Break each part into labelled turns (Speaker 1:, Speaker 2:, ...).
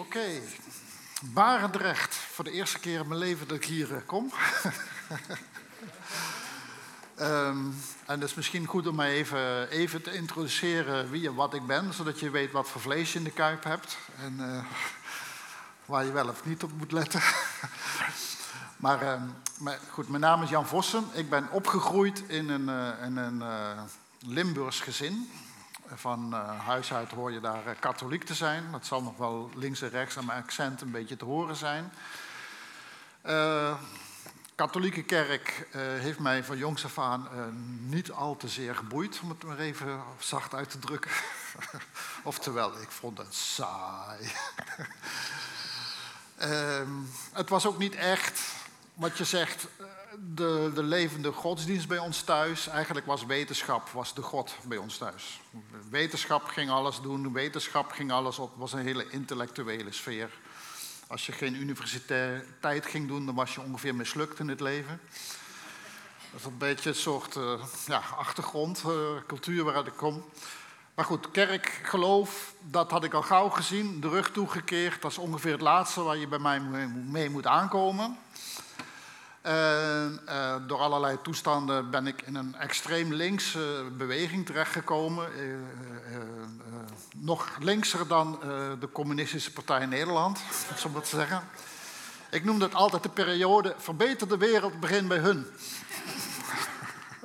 Speaker 1: Oké, Barendrecht. Voor de eerste keer in mijn leven dat ik hier eh, kom. Ehm, en het is misschien goed om mij even, even te introduceren wie en wat ik ben, zodat je weet wat voor vlees je in de kuip hebt en eh, waar je wel of niet op moet letten. maar, ehm, maar, goed, mijn naam is Jan Vossen. Ik ben opgegroeid in een, uh, in een Limburgs gezin. Van uh, huis uit hoor je daar katholiek te zijn. Dat zal nog wel links en rechts aan mijn accent een beetje te horen zijn. Uh, katholieke kerk heeft mij van jongs af aan niet al te zeer geboeid, om het maar even zacht uit te drukken. Oftewel, ik vond het saai. Ehm, het was ook niet echt wat je zegt, de, de levende godsdienst bij ons thuis. Eigenlijk was wetenschap was de God bij ons thuis. Wetenschap ging alles doen, wetenschap ging alles op. Het was een hele intellectuele sfeer. Als je geen universiteit ging doen, dan was je ongeveer mislukt in het leven. Dat is een beetje een soort uh, ja, achtergrond, uh, cultuur waaruit ik kom. Maar goed, kerk, geloof, dat had ik al gauw gezien. De rug toegekeerd, dat is ongeveer het laatste waar je bij mij mee moet aankomen. En uh, door allerlei toestanden ben ik in een extreem linkse beweging terechtgekomen. Uh, uh, nog linkser dan de Communistische Partij Nederland, zo maar te zeggen. Ik noem dat altijd de periode verbeter de wereld, begin bij hun.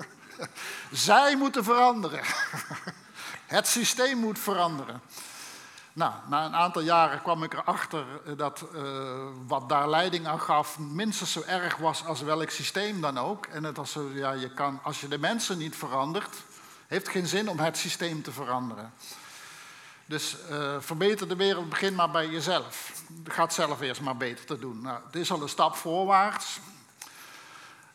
Speaker 1: Zij moeten veranderen. Het systeem moet veranderen. Nou, na een aantal jaren kwam ik erachter dat uh, wat daar leiding aan gaf minstens zo erg was als welk systeem dan ook. En het was zo, ja, je kan, als je de mensen niet verandert, heeft geen zin om het systeem te veranderen. Dus uh, verbeter de wereld, begin maar bij jezelf. Ga het zelf eerst maar beter te doen. Nou, het is al een stap voorwaarts.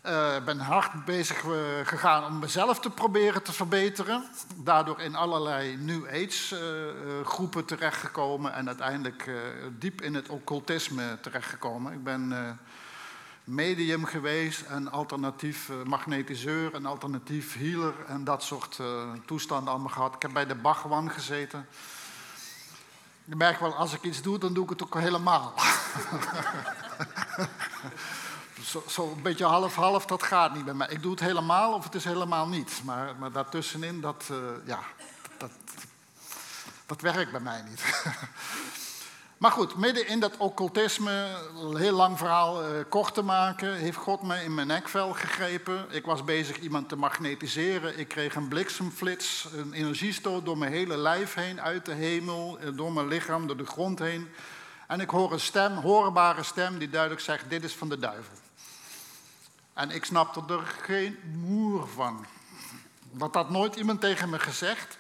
Speaker 1: Ik uh, ben hard bezig uh, gegaan om mezelf te proberen te verbeteren. Daardoor in allerlei New Age uh, groepen terechtgekomen en uiteindelijk diep in het occultisme terechtgekomen. Ik ben medium geweest en alternatief magnetiseur en alternatief healer en dat soort toestanden allemaal gehad. Ik heb bij de Bhagwan gezeten. Je merkt wel, als ik iets doe, dan doe ik het ook helemaal. zo, zo, beetje half-half, dat gaat niet bij mij. Ik doe het helemaal of het is helemaal niet. Maar, maar daartussenin, dat, uh, ja, dat, dat werkt bij mij niet. maar goed, midden in dat occultisme, een heel lang verhaal uh, kort te maken, heeft God mij in mijn nekvel gegrepen. Ik was bezig iemand te magnetiseren. Ik kreeg een bliksemflits, een energiestoot door mijn hele lijf heen, uit de hemel, door mijn lichaam, door de grond heen. En ik hoor een stem, hoorbare stem, die duidelijk zegt: Dit is van de duivel. En ik snapte er geen moer van. Dat had nooit iemand tegen me gezegd.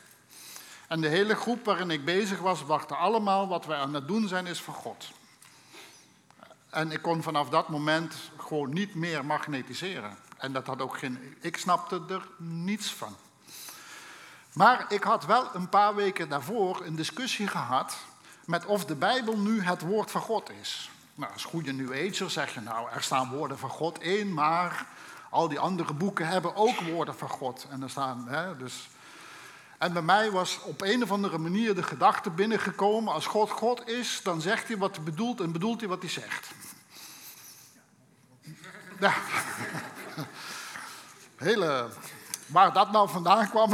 Speaker 1: En de hele groep waarin ik bezig was, wachtte allemaal wat wij aan het doen zijn, is van God. En ik kon vanaf dat moment gewoon niet meer magnetiseren. En dat had ook geen. Ik snapte er niets van. Maar ik had wel een paar weken daarvoor een discussie gehad met of de Bijbel nu het woord van God is. Nou, als goede New Ager zeg je nou, er staan woorden van God in, maar al die andere boeken hebben ook woorden van God. En er staan, hè, dus... En bij mij was op een of andere manier de gedachte binnengekomen, als God God is, dan zegt hij wat hij bedoelt en bedoelt hij wat hij zegt. Ja. Hele, waar dat nou vandaan kwam,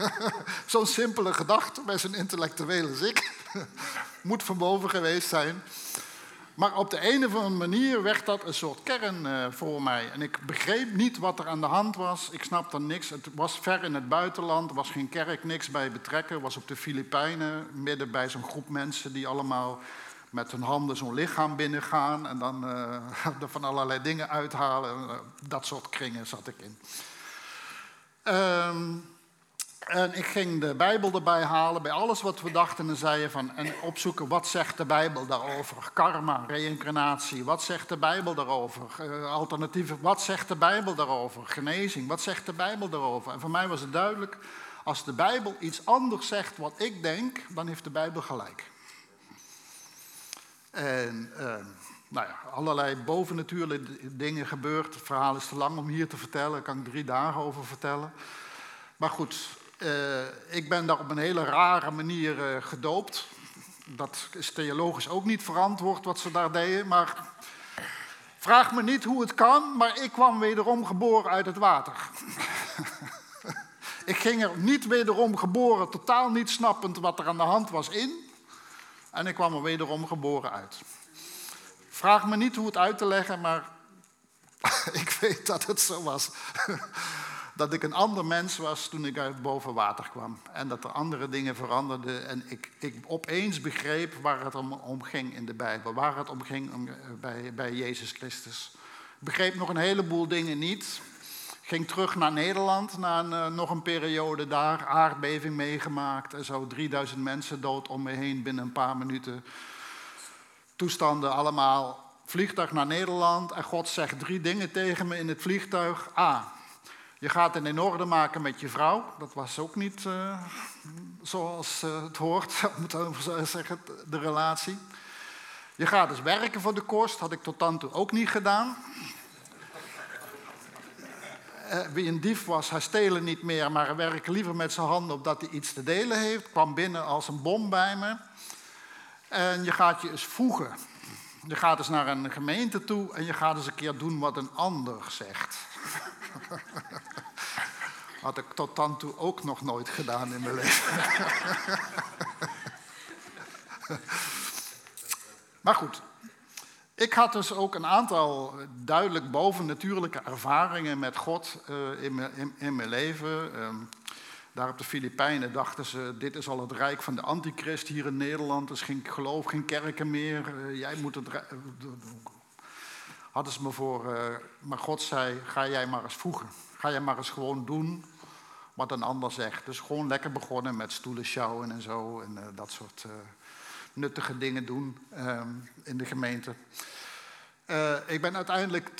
Speaker 1: zo'n simpele gedachte bij zo'n intellectuele zik, moet van boven geweest zijn. Maar op de een of andere manier werd dat een soort kern uh, voor mij. En ik begreep niet wat er aan de hand was. Ik snapte niks. Het was ver in het buitenland. Er was geen kerk, niks bij betrekken. Was op de Filipijnen, midden bij zo'n groep mensen die allemaal met hun handen zo'n lichaam binnengaan. En dan uh, er van allerlei dingen uithalen. Dat soort kringen zat ik in. Um, en ik ging de Bijbel erbij halen bij alles wat we dachten en zeiden van en opzoeken wat zegt de Bijbel daarover. Karma, reïncarnatie, wat zegt de Bijbel daarover? Uh, alternatieven, wat zegt de Bijbel daarover? Genezing, wat zegt de Bijbel daarover? En voor mij was het duidelijk, als de Bijbel iets anders zegt wat ik denk, dan heeft de Bijbel gelijk. En uh, nou ja, allerlei bovennatuurlijke dingen gebeurd. Het verhaal is te lang om hier te vertellen, daar kan ik drie dagen over vertellen. Maar goed, uh, ik ben daar op een hele rare manier uh, gedoopt. Dat is theologisch ook niet verantwoord wat ze daar deden. Maar vraag me niet hoe het kan, maar ik kwam wederom geboren uit het water. ik ging er niet wederom geboren, totaal niet snappend wat er aan de hand was in. En ik kwam er wederom geboren uit. Vraag me niet hoe het uit te leggen, maar ik weet dat het zo was. Dat ik een ander mens was toen ik uit boven water kwam. En dat er andere dingen veranderden. En ik, ik opeens begreep waar het om, ging in de Bijbel. Waar het om ging om, eh, bij, bij Jezus Christus. Begreep nog een heleboel dingen niet. Ging terug naar Nederland na een, uh, nog een periode daar. Aardbeving meegemaakt. En zo 3000 mensen dood om me heen binnen een paar minuten. Toestanden allemaal. Vliegtuig naar Nederland. En God zegt drie dingen tegen me in het vliegtuig. A. Je gaat in orde maken met je vrouw. Dat was ook niet uh, zoals uh, het hoort, moet ik zeggen, de relatie. Je gaat dus werken voor de kost. Had ik tot dan toe ook niet gedaan. Uh, wie een dief was, hij stelen niet meer, maar hij werkt liever met zijn handen opdat hij iets te delen heeft. Kwam binnen als een bom bij me. En je gaat je eens voegen. Je gaat eens naar een gemeente toe en je gaat eens een keer doen wat een ander zegt. Had ik tot dan toe ook nog nooit gedaan in mijn leven. maar goed, ik had dus ook een aantal duidelijk bovennatuurlijke ervaringen met God uh, in, mijn, in, mijn leven. Um, daar op de Filipijnen dachten ze, dit is al het rijk van de antichrist hier in Nederland. Er is geen geloof, geen kerken meer. Uh, jij moet het... Hadden ze me voor... Uh, maar God zei, ga jij maar eens voegen. Ga jij maar eens gewoon doen wat een ander zegt. Dus gewoon lekker begonnen met stoelen sjouwen en zo. En uh, dat soort uh, nuttige dingen doen uh, in de gemeente. ik ben uiteindelijk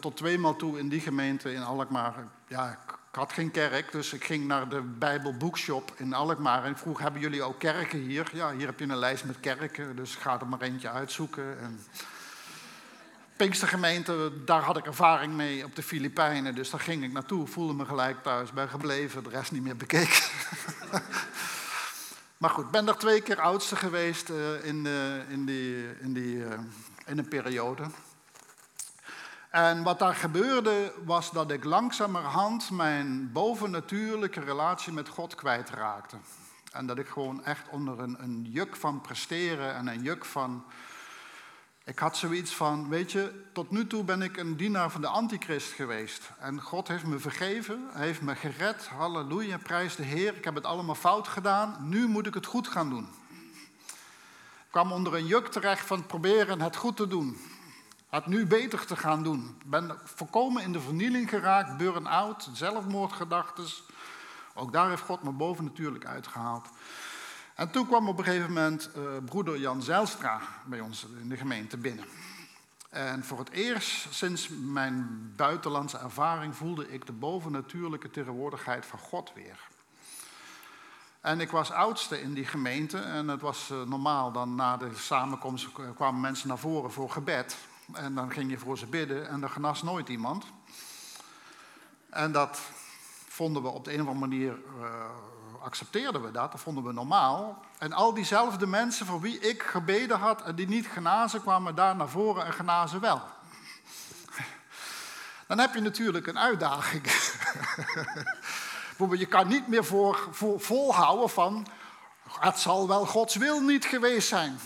Speaker 1: tot tweemaal toe in die gemeente in Alkmaar. Ja, ik had geen kerk, dus ik ging naar de Bijbelboekshop in Alkmaar. En vroeg, hebben jullie ook kerken hier? Ja, hier heb je een lijst met kerken, dus ga er maar eentje uitzoeken. En Pinkstergemeente, daar had ik ervaring mee op de Filipijnen. Dus daar ging ik naartoe, voelde me gelijk thuis, ben gebleven, de rest niet meer bekeken. maar goed, ben er twee keer oudste geweest uh, in, uh, in, die, in, die, uh, in een periode. En wat daar gebeurde was dat ik langzamerhand mijn bovennatuurlijke relatie met God kwijtraakte. En dat ik gewoon echt onder een, een juk van presteren en een juk van ik had zoiets van, weet je, tot nu toe ben ik een dienaar van de antichrist geweest. En God heeft me vergeven, heeft me gered. Halleluja, prijs de Heer. Ik heb het allemaal fout gedaan. Nu moet ik het goed gaan doen. Ik kwam onder een juk terecht van proberen het goed te doen. Het nu beter te gaan doen. Ik ben volkomen in de vernieling geraakt, burn-out, zelfmoordgedachten. Ook daar heeft God me boven natuurlijk uitgehaald. En toen kwam op een gegeven moment uh, broeder Jan Zijlstra bij ons in de gemeente binnen. En voor het eerst sinds mijn buitenlandse ervaring voelde ik de bovennatuurlijke tegenwoordigheid van God weer. En ik was oudste in die gemeente en het was uh, normaal, dan na de samenkomst kwamen mensen naar voren voor gebed. En dan ging je voor ze bidden en er genas nooit iemand. En dat vonden we op de een of andere manier uh, accepteerden we dat, dat vonden we normaal. En al diezelfde mensen voor wie ik gebeden had en die niet genazen, kwamen daar naar voren en genazen wel. Dan heb je natuurlijk een uitdaging. je kan niet meer voor, volhouden van, het zal wel Gods wil niet geweest zijn.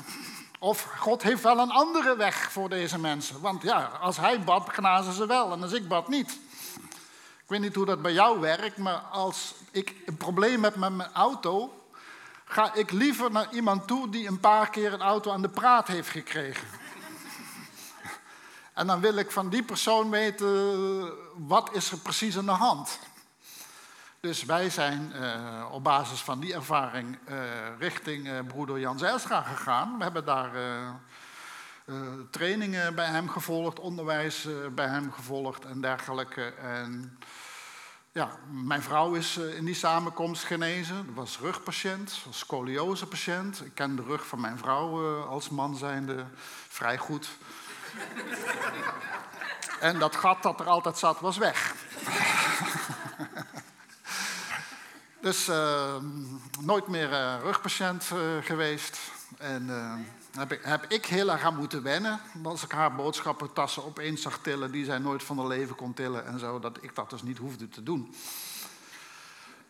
Speaker 1: Of God heeft wel een andere weg voor deze mensen. Want ja, als hij bad, genazen ze wel en als ik bad niet. Ik weet niet hoe dat bij jou werkt, maar als ik een probleem heb met mijn auto, ga ik liever naar iemand toe die een paar keer een auto aan de praat heeft gekregen. En dan wil ik van die persoon weten, wat is er precies aan de hand? Dus wij zijn uh, op basis van die ervaring uh, richting uh, broeder Jan Zijlstra gegaan. We hebben daar trainingen bij hem gevolgd, onderwijs bij hem gevolgd en dergelijke. En ja, mijn vrouw is eh, in die samenkomst genezen. Was rugpatiënt, was scoliosepatiënt. Ik ken de rug van mijn vrouw als man zijnde vrij goed. en dat gat dat er altijd zat, was weg. dus nooit meer rugpatiënt geweest. En heb, ik, heb ik heel erg aan moeten wennen. Als ik haar boodschappentassen opeens zag tillen die zij nooit van haar leven kon tillen en zo, dat ik dat dus niet hoefde te doen.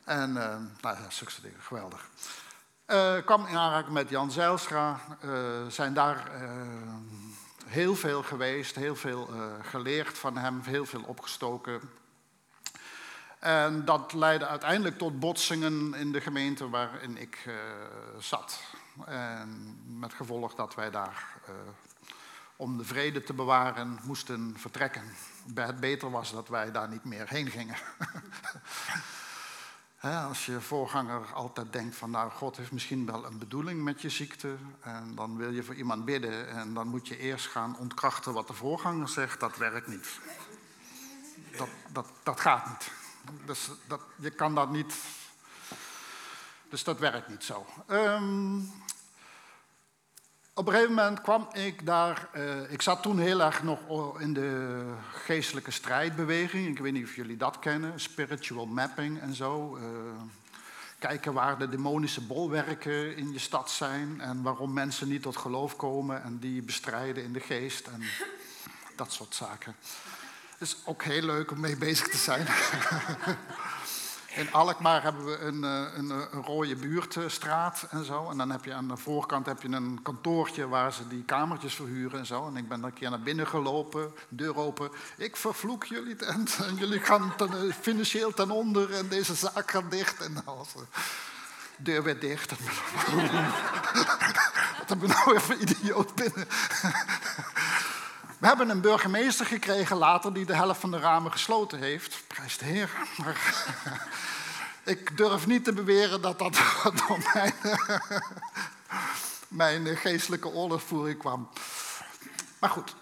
Speaker 1: En uh, nou ja, geweldig. Uh, kwam in aanraking met Jan Zijlstra, zijn daar heel veel geweest, heel veel geleerd van hem, heel veel opgestoken. En dat leidde uiteindelijk tot botsingen in de gemeente waarin ik uh, zat. En met gevolg dat wij daar, uh, om de vrede te bewaren, moesten vertrekken. Het beter was dat wij daar niet meer heen gingen. als je voorganger altijd denkt van, nou, God heeft misschien wel een bedoeling met je ziekte. En dan wil je voor iemand bidden en dan moet je eerst gaan ontkrachten wat de voorganger zegt. Dat werkt niet. Dat, dat, dat gaat niet. Dus dat, je kan dat niet. Dus dat werkt niet zo. Um, op een gegeven moment kwam ik daar. Uh, ik zat toen heel erg nog in de geestelijke strijdbeweging. Ik weet niet of jullie dat kennen, spiritual mapping en zo. Uh, kijken waar de demonische bolwerken in je stad zijn en waarom mensen niet tot geloof komen en die bestrijden in de geest en dat soort zaken. Het is ook heel leuk om mee bezig te zijn. In Alkmaar hebben we een, eh, een, een, rode buurtstraat en zo. En dan heb je aan de voorkant heb je een kantoortje waar ze die kamertjes verhuren en zo. En ik ben een keer naar binnen gelopen, deur open. Ik vervloek jullie en, en jullie gaan ten, eh, financieel ten onder en deze zaak gaat dicht. En de deur werd dicht. Wat heb ik nou even idioot binnen? We hebben een burgemeester gekregen later die de helft van de ramen gesloten heeft. Prijs de Heer. Maar ik durf niet te beweren dat dat door mijn, mijn geestelijke oorlogsvoering kwam. Maar goed,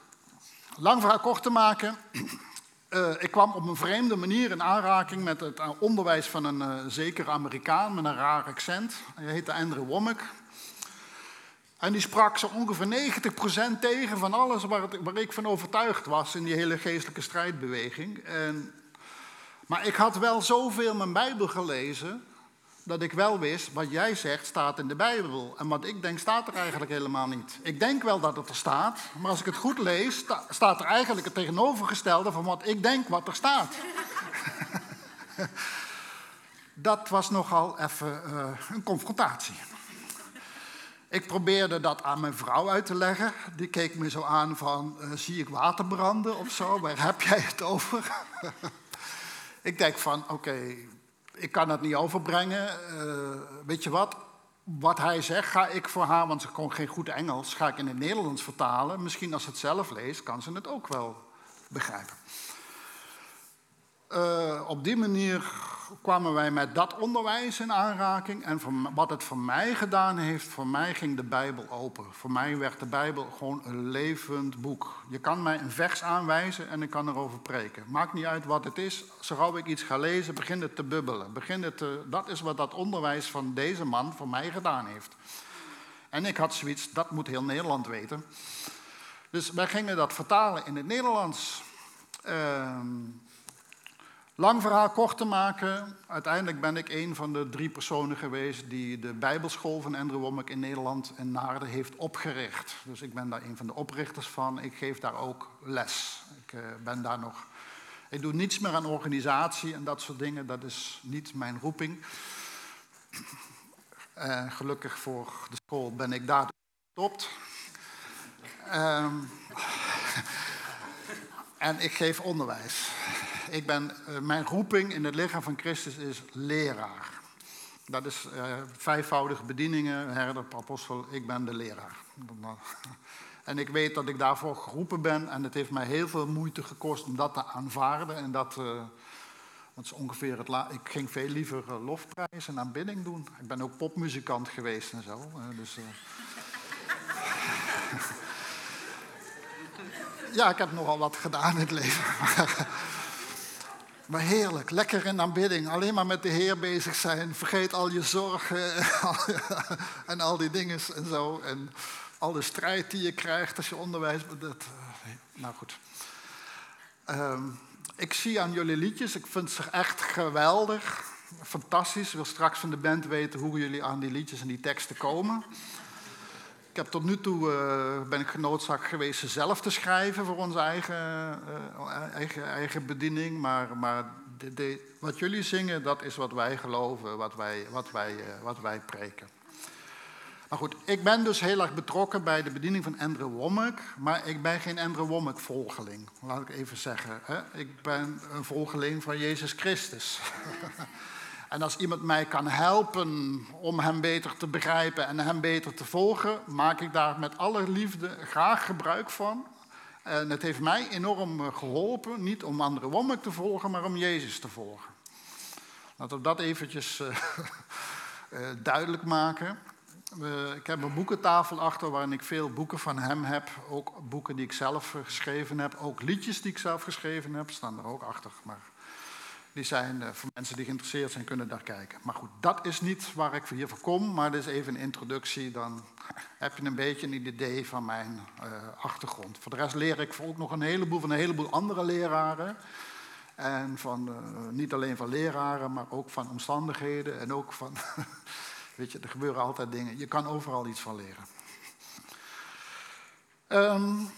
Speaker 1: lang verhaal kort te maken. Uh, ik kwam op een vreemde manier in aanraking met het onderwijs van een uh, zekere Amerikaan met een raar accent. Hij heette Andrew Womack. En die sprak zo ongeveer 90% tegen van alles waar, het, waar, ik van overtuigd was in die hele geestelijke strijdbeweging. En, maar ik had wel zoveel mijn Bijbel gelezen dat ik wel wist wat jij zegt staat in de Bijbel. En wat ik denk staat er eigenlijk helemaal niet. Ik denk wel dat het er staat, maar als ik het goed lees, staat er eigenlijk het tegenovergestelde van wat ik denk wat er staat. dat was nogal even uh, een confrontatie. Ik probeerde dat aan mijn vrouw uit te leggen. Die keek me zo aan van, uh, zie ik water branden of zo? Waar heb jij het over? ik denk van, oké, ik kan het niet overbrengen. Uh, weet je wat? Wat hij zegt, ga ik voor haar, want ze kon geen goed Engels, ga ik in het Nederlands vertalen. Misschien als ze het zelf leest, kan ze het ook wel begrijpen. Uh, op die manier kwamen wij met dat onderwijs in aanraking. En wat het voor mij gedaan heeft, voor mij ging de Bijbel open. Voor mij werd de Bijbel gewoon een levend boek. Je kan mij een vers aanwijzen en ik kan erover preken. Maakt niet uit wat het is. Zodra ik iets ga lezen, begin het te bubbelen. Het dat is wat dat onderwijs van deze man voor mij gedaan heeft. En ik had zoiets, dat moet heel Nederland weten. Dus wij gingen dat vertalen in het Nederlands. Uh, Lang verhaal kort te maken. Uiteindelijk ben ik een van de drie personen geweest die de Bijbelschool van Andrew Wommack in Nederland en Naarden heeft opgericht. Dus ik ben daar een van de oprichters van. Ik geef daar ook les. Ik uh, ben daar nog. Ik doe niets meer aan organisatie en dat soort dingen. Dat is niet mijn roeping. Uh, gelukkig voor de school ben ik daar gestopt. Uh, en ik geef onderwijs ik ben, uh, mijn roeping in het lichaam van Christus is leraar. Dat is uh, vijfvoudige bedieningen, herder, apostel, ik ben de leraar. En ik weet dat ik daarvoor geroepen ben en het heeft mij heel veel moeite gekost om dat te aanvaarden. En dat, uh, dat is ongeveer het la Ik ging veel liever lofprijs en aanbidding doen. Ik ben ook popmuzikant geweest en zo. dus, ja, ik heb nogal wat gedaan in het leven. Maar heerlijk, lekker in aanbidding. Alleen maar met de Heer bezig zijn. Vergeet al je zorgen en al die dingen en zo. En al de strijd die je krijgt als je onderwijs... Dat, eh, nou goed. Ehm, ik zie aan jullie liedjes, ik vind ze echt geweldig. Fantastisch. Ik wil straks van de band weten hoe jullie aan die liedjes en die teksten komen. Ik heb tot nu toe uh, ben ik genoodzaakt geweest zelf te schrijven voor onze eigen, uh, eigen, eigen bediening. Maar, maar wat jullie zingen, dat is wat wij geloven, wat wij, wat wij, wat wij preken. Maar goed, ik ben dus heel erg betrokken bij de bediening van Andrew Womack, maar ik ben geen Andrew Womack volgeling, laat ik even zeggen. Hè? Ik ben een volgeling van Jezus Christus. en als iemand mij kan helpen om hem beter te begrijpen en hem beter te volgen, maak ik daar met alle liefde graag gebruik van. En het heeft mij enorm eh, geholpen, niet om Andrew Womack te volgen, maar om Jezus te volgen. Laten we dat eventjes uh, uh, duidelijk maken ik heb een boekentafel achter waarin ik veel boeken van hem heb. Ook boeken die ik zelf geschreven heb. Ook liedjes die ik zelf geschreven heb, staan er ook achter. Maar die zijn eh, voor mensen die geïnteresseerd zijn, kunnen daar kijken. Maar goed, dat is niet waar ik hier voor kom. Maar dit is even een introductie. Dan heb je een beetje een idee van mijn uh, achtergrond. Voor de rest leer ik ook nog een heleboel van een heleboel andere leraren. En van, uh, niet alleen van leraren, maar ook van omstandigheden. En ook van Weet je, er gebeuren altijd dingen. Je kan overal iets van leren. Um,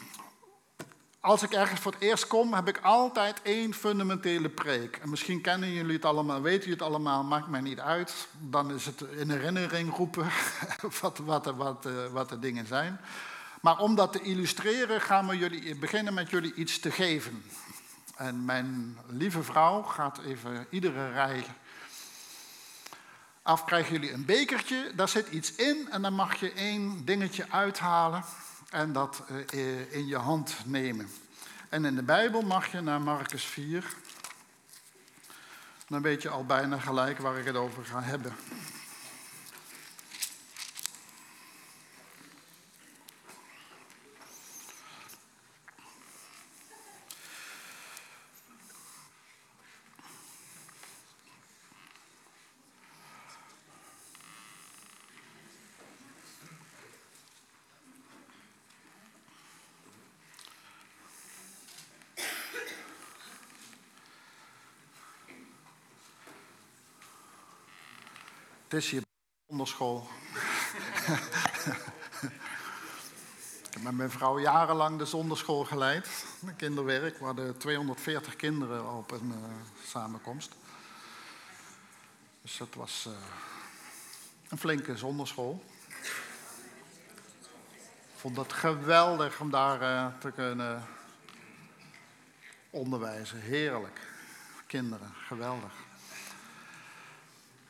Speaker 1: als ik ergens voor het eerst kom, heb ik altijd één fundamentele preek. En misschien kennen jullie het allemaal, weten jullie het allemaal, maakt mij niet uit. Dan is het in herinnering roepen wat, wat, wat, eh, wat de dingen zijn. Maar om dat te illustreren, gaan we jullie, beginnen met jullie iets te geven. En mijn lieve vrouw gaat even iedere rij af krijgen jullie een bekertje, daar zit iets in en dan mag je één dingetje uithalen en dat eh, in je hand nemen. En in de Bijbel mag je naar Marcus 4, dan weet je al bijna gelijk waar ik het over ga hebben. Is hier onderschool. ik heb met mijn vrouw jarenlang de zonderschool geleid, kinderwerk. We hadden 240 kinderen op een uh, samenkomst. Dus dat was uh, een flinke zonderschool. Ik vond het geweldig om daar uh, te kunnen onderwijzen. Heerlijk. Kinderen, geweldig.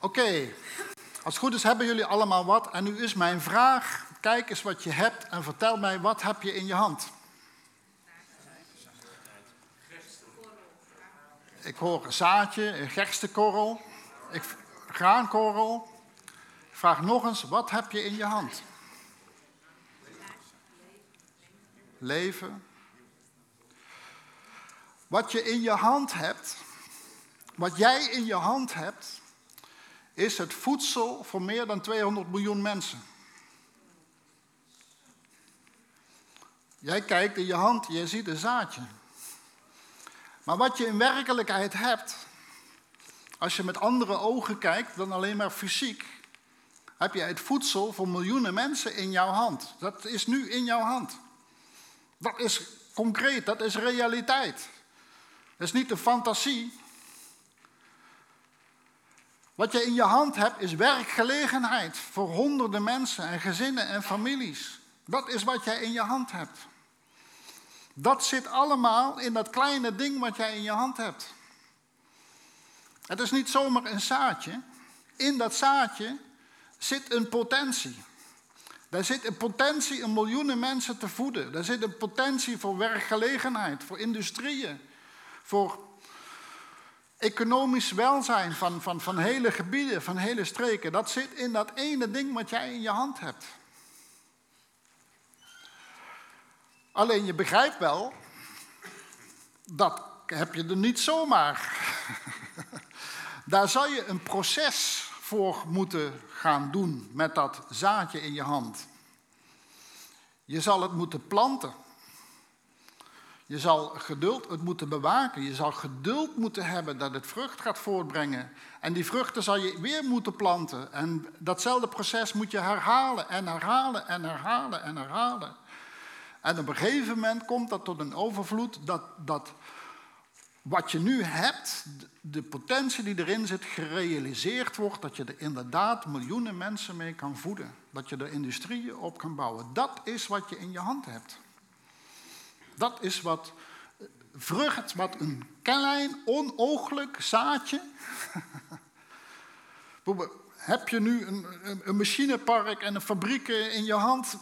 Speaker 1: Oké, als het goed is hebben jullie allemaal wat. En nu is mijn vraag, kijk eens wat je hebt en vertel mij, wat heb je in je hand? Ik hoor een zaadje, een gerstekorrel, ik, graankorrel. Ik vraag nog eens, wat heb je in je hand? Leven. Wat je in je hand hebt, wat jij in je hand hebt, is het voedsel voor meer dan 200 miljoen mensen. Jij kijkt in je hand, je ziet een zaadje. Maar wat je in werkelijkheid hebt, als je met andere ogen kijkt dan alleen maar fysiek, heb je het voedsel voor miljoenen mensen in jouw hand. Dat is nu in jouw hand. Dat is concreet, dat is realiteit. Dat is niet een fantasie, wat je in je hand hebt is werkgelegenheid voor honderden mensen en gezinnen en families. Dat is wat jij in je hand hebt. Dat zit allemaal in dat kleine ding wat jij in je hand hebt. Het is niet zomaar een zaadje. In dat zaadje zit een potentie. Daar zit een potentie om miljoenen mensen te voeden. Daar zit een potentie voor werkgelegenheid, voor industrieën, voor economisch welzijn van, van, van hele gebieden, van hele streken, dat zit in dat ene ding wat jij in je hand hebt. Alleen je begrijpt wel, dat heb je er niet zomaar. Daar zal je een proces voor moeten gaan doen met dat zaadje in je hand. Je zal het moeten planten. Je zal geduld het moeten bewaken. Je zal geduld moeten hebben dat het vrucht gaat voortbrengen. En die vruchten zal je weer moeten planten. En datzelfde proces moet je herhalen en herhalen en herhalen en herhalen. En op een gegeven moment komt dat tot een overvloed dat, dat wat je nu hebt, de potentie die erin zit, gerealiseerd wordt. Dat je er inderdaad miljoenen mensen mee kan voeden. Dat je er industrieën op kan bouwen. Dat is wat je in je hand hebt. Dat is wat vrucht, wat een klein, onooglijk zaadje. Heb je nu een, een, machinepark en een fabriek in je hand?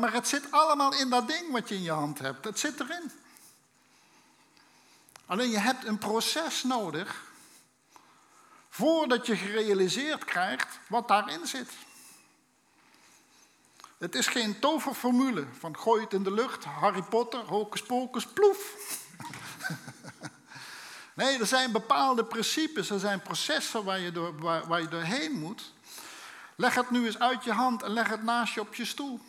Speaker 1: Maar het zit allemaal in dat ding wat je in je hand hebt. Het zit erin. Alleen je hebt een proces nodig voordat je gerealiseerd krijgt wat daarin zit. Het is geen toverformule van gooi het in de lucht, Harry Potter, hocus pocus, ploef. nee, er zijn bepaalde principes, er zijn processen waar je, door, waar, waar je doorheen moet. Leg het nu eens uit je hand en leg het naast je op je stoel.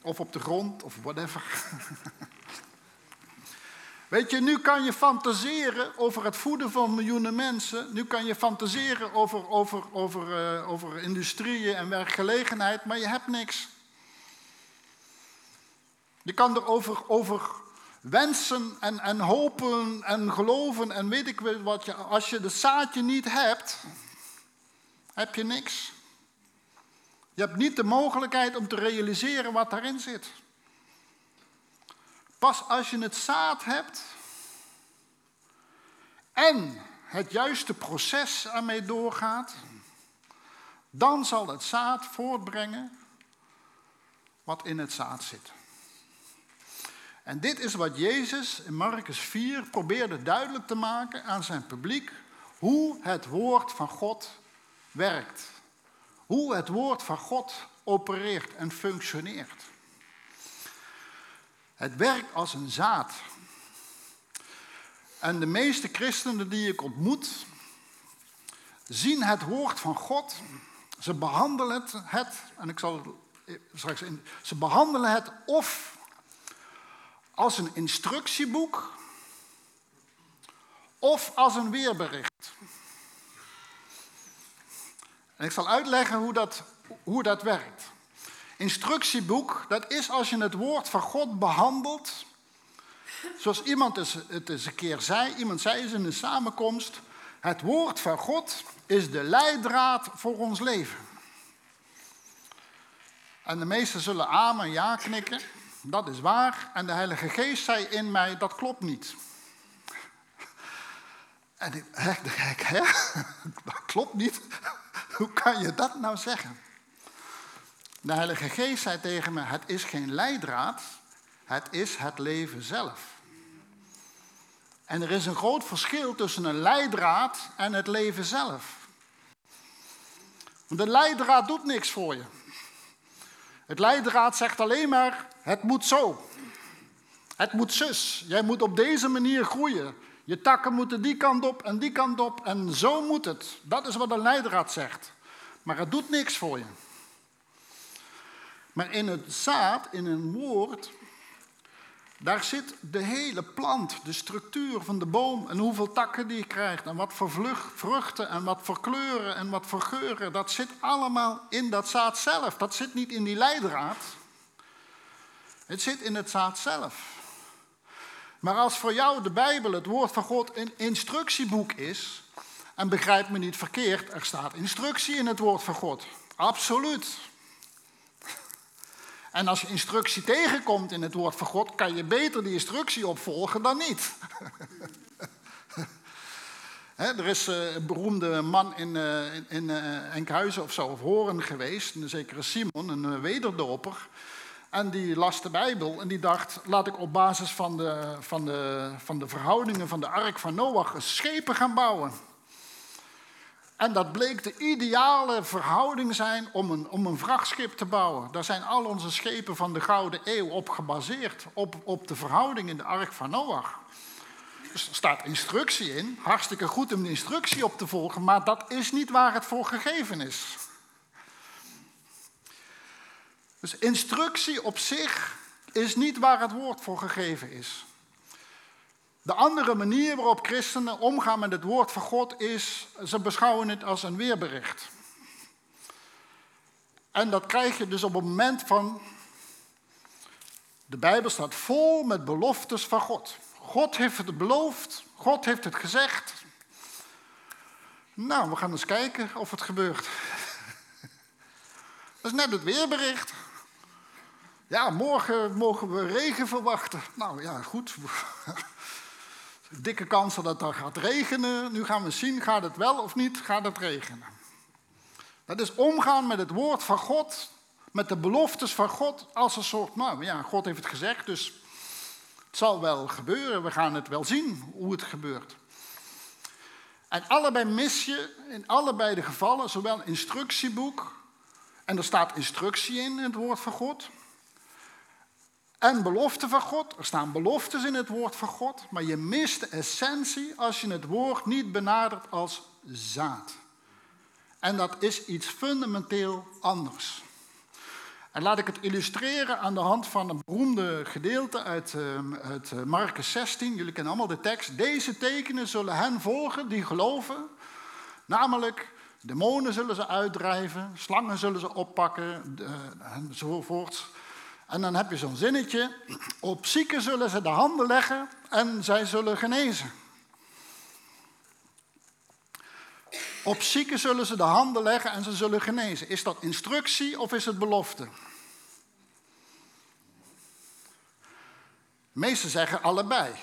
Speaker 1: Of op de grond, of whatever. Weet je, nu kan je fantaseren over het voeden van miljoenen mensen. Nu kan je fantaseren over, over, over, uh, over industrieën en werkgelegenheid, maar je hebt niks. Je kan erover over wensen en, en hopen en geloven en weet ik wat. Je, als je de zaadje niet hebt, heb je niks. Je hebt niet de mogelijkheid om te realiseren wat daarin zit. Pas als je het zaad hebt en het juiste proces ermee doorgaat, dan zal het zaad voortbrengen wat in het zaad zit. En dit is wat Jezus in Marcus 4 probeerde duidelijk te maken aan zijn publiek, hoe het woord van God werkt. Hoe het woord van God opereert en functioneert. Het werkt als een zaad. En de meeste christenen die ik ontmoet, zien het woord van God. Ze behandelen het, en ik zal het straks in, ze behandelen het of als een instructieboek of als een weerbericht. En ik zal uitleggen hoe dat, hoe dat werkt. Instructieboek, dat is als je het woord van God behandelt. Zoals iemand het eens een keer zei, iemand zei eens in een samenkomst. Het woord van God is de leidraad voor ons leven. En de meesten zullen amen en ja knikken. Dat is waar. En de Heilige Geest zei in mij, dat klopt niet. En ik, hè, hè? Dat klopt niet. Hoe kan je dat nou zeggen? De Heilige Geest zei tegen me: Het is geen leidraad, het is het leven zelf. En er is een groot verschil tussen een leidraad en het leven zelf. Want de leidraad doet niks voor je. Het leidraad zegt alleen maar: het moet zo. Het moet zus. Jij moet op deze manier groeien. Je takken moeten die kant op en die kant op en zo moet het. Dat is wat een leidraad zegt. Maar het doet niks voor je. Maar in het zaad, in een woord, daar zit de hele plant, de structuur van de boom en hoeveel takken die krijgt en wat voor vruchten en wat voor kleuren en wat voor geuren. Dat zit allemaal in dat zaad zelf. Dat zit niet in die leidraad. Het zit in het zaad zelf. Maar als voor jou de Bijbel, het woord van God, een instructieboek is, en begrijp me niet verkeerd, er staat instructie in het woord van God. Absoluut. En als je instructie tegenkomt in het woord van God, kan je beter die instructie opvolgen dan niet. er is eh, een beroemde man in, uh, in uh, Enkhuizen of zo, of Horen geweest, een zekere Simon, een wederdoper. En die las de Bijbel en die dacht, laat ik op basis van de, van de, van de verhoudingen van de ark van Noach schepen gaan bouwen. En dat bleek de ideale verhouding zijn om een, om een vrachtschip te bouwen. Daar zijn al onze schepen van de Gouden Eeuw op gebaseerd, op, op de verhouding in de Ark van Noach. Dus er staat instructie in, hartstikke goed om de instructie op te volgen, maar dat is niet waar het voor gegeven is. Dus instructie op zich is niet waar het woord voor gegeven is. De andere manier waarop christenen omgaan met het woord van God is, ze beschouwen het als een weerbericht. En dat krijg je dus op het moment van, de Bijbel staat vol met beloftes van God. God heeft het beloofd, God heeft het gezegd. Nou, we gaan eens kijken of het gebeurt. Dat is net het weerbericht. Ja, morgen mogen we regen verwachten. Nou ja, goed. Dikke kans dat het gaat regenen. Nu gaan we zien, gaat het wel of niet, gaat het regenen. Dat is omgaan met het woord van God, met de beloftes van God, als een soort, nou ja, God heeft het gezegd, dus het zal wel gebeuren, we gaan het wel zien hoe het gebeurt. En allebei mis je, in allebei de gevallen, zowel instructieboek, en er staat instructie in, in het woord van God, en beloften van God. Er staan beloftes in het woord van God, maar je mist de essentie als je het woord niet benadert als zaad. En dat is iets fundamenteel anders. En laat ik het illustreren aan de hand van een beroemde gedeelte uit, uh, uit uh, Marcus 16. Jullie kennen allemaal de tekst. Deze tekenen zullen hen volgen die geloven. Namelijk, demonen zullen ze uitdrijven, slangen zullen ze oppakken, enzovoorts. En dan heb je zo'n zinnetje. Op zieken zullen ze de handen leggen en zij zullen genezen. Op zieken zullen ze de handen leggen en ze zullen genezen. Is dat instructie of is het belofte? De meesten zeggen allebei.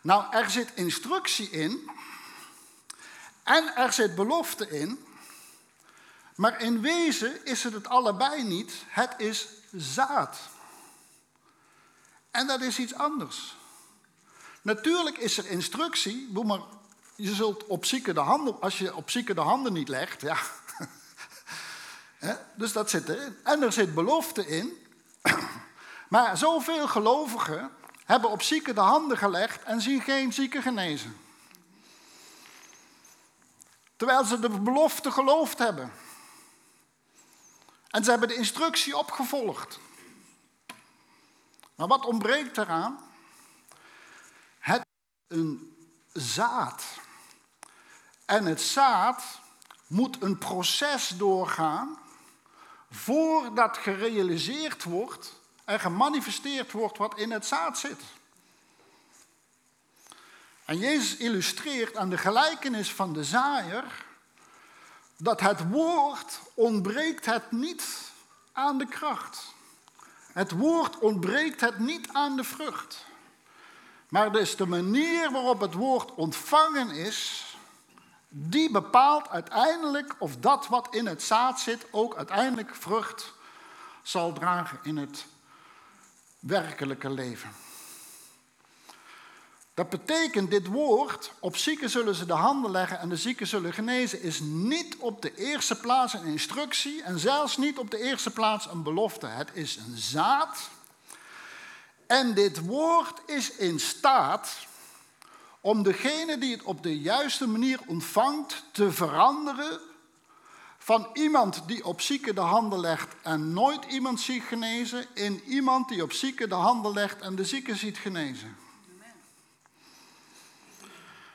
Speaker 1: Nou, er zit instructie in en er zit belofte in, maar in wezen is het het allebei niet. Het is zaad. En dat is iets anders. Natuurlijk is er instructie, maar je zult op zieke de handen, als je op zieke de handen niet legt, ja. dus dat zit erin. En er zit belofte in. Maar zoveel gelovigen hebben op zieke de handen gelegd en zien geen zieke genezen. Terwijl ze de belofte geloofd hebben. En ze hebben de instructie opgevolgd. Maar wat ontbreekt eraan? Het een zaad. En het zaad moet een proces doorgaan voordat gerealiseerd wordt en gemanifesteerd wordt wat in het zaad zit. En Jezus illustreert aan de gelijkenis van de zaaier dat het woord ontbreekt het niet aan de kracht. Het woord ontbreekt het niet aan de vrucht. Maar dus de manier waarop het woord ontvangen is, die bepaalt uiteindelijk of dat wat in het zaad zit ook uiteindelijk vrucht zal dragen in het werkelijke leven. Dat betekent, dit woord, op zieken zullen ze de handen leggen en de zieken zullen genezen, is niet op de eerste plaats een instructie en zelfs niet op de eerste plaats een belofte. Het is een zaad. En dit woord is in staat om degene die het op de juiste manier ontvangt te veranderen van iemand die op zieken de handen legt en nooit iemand ziet genezen, in iemand die op zieken de handen legt en de zieke ziet genezen.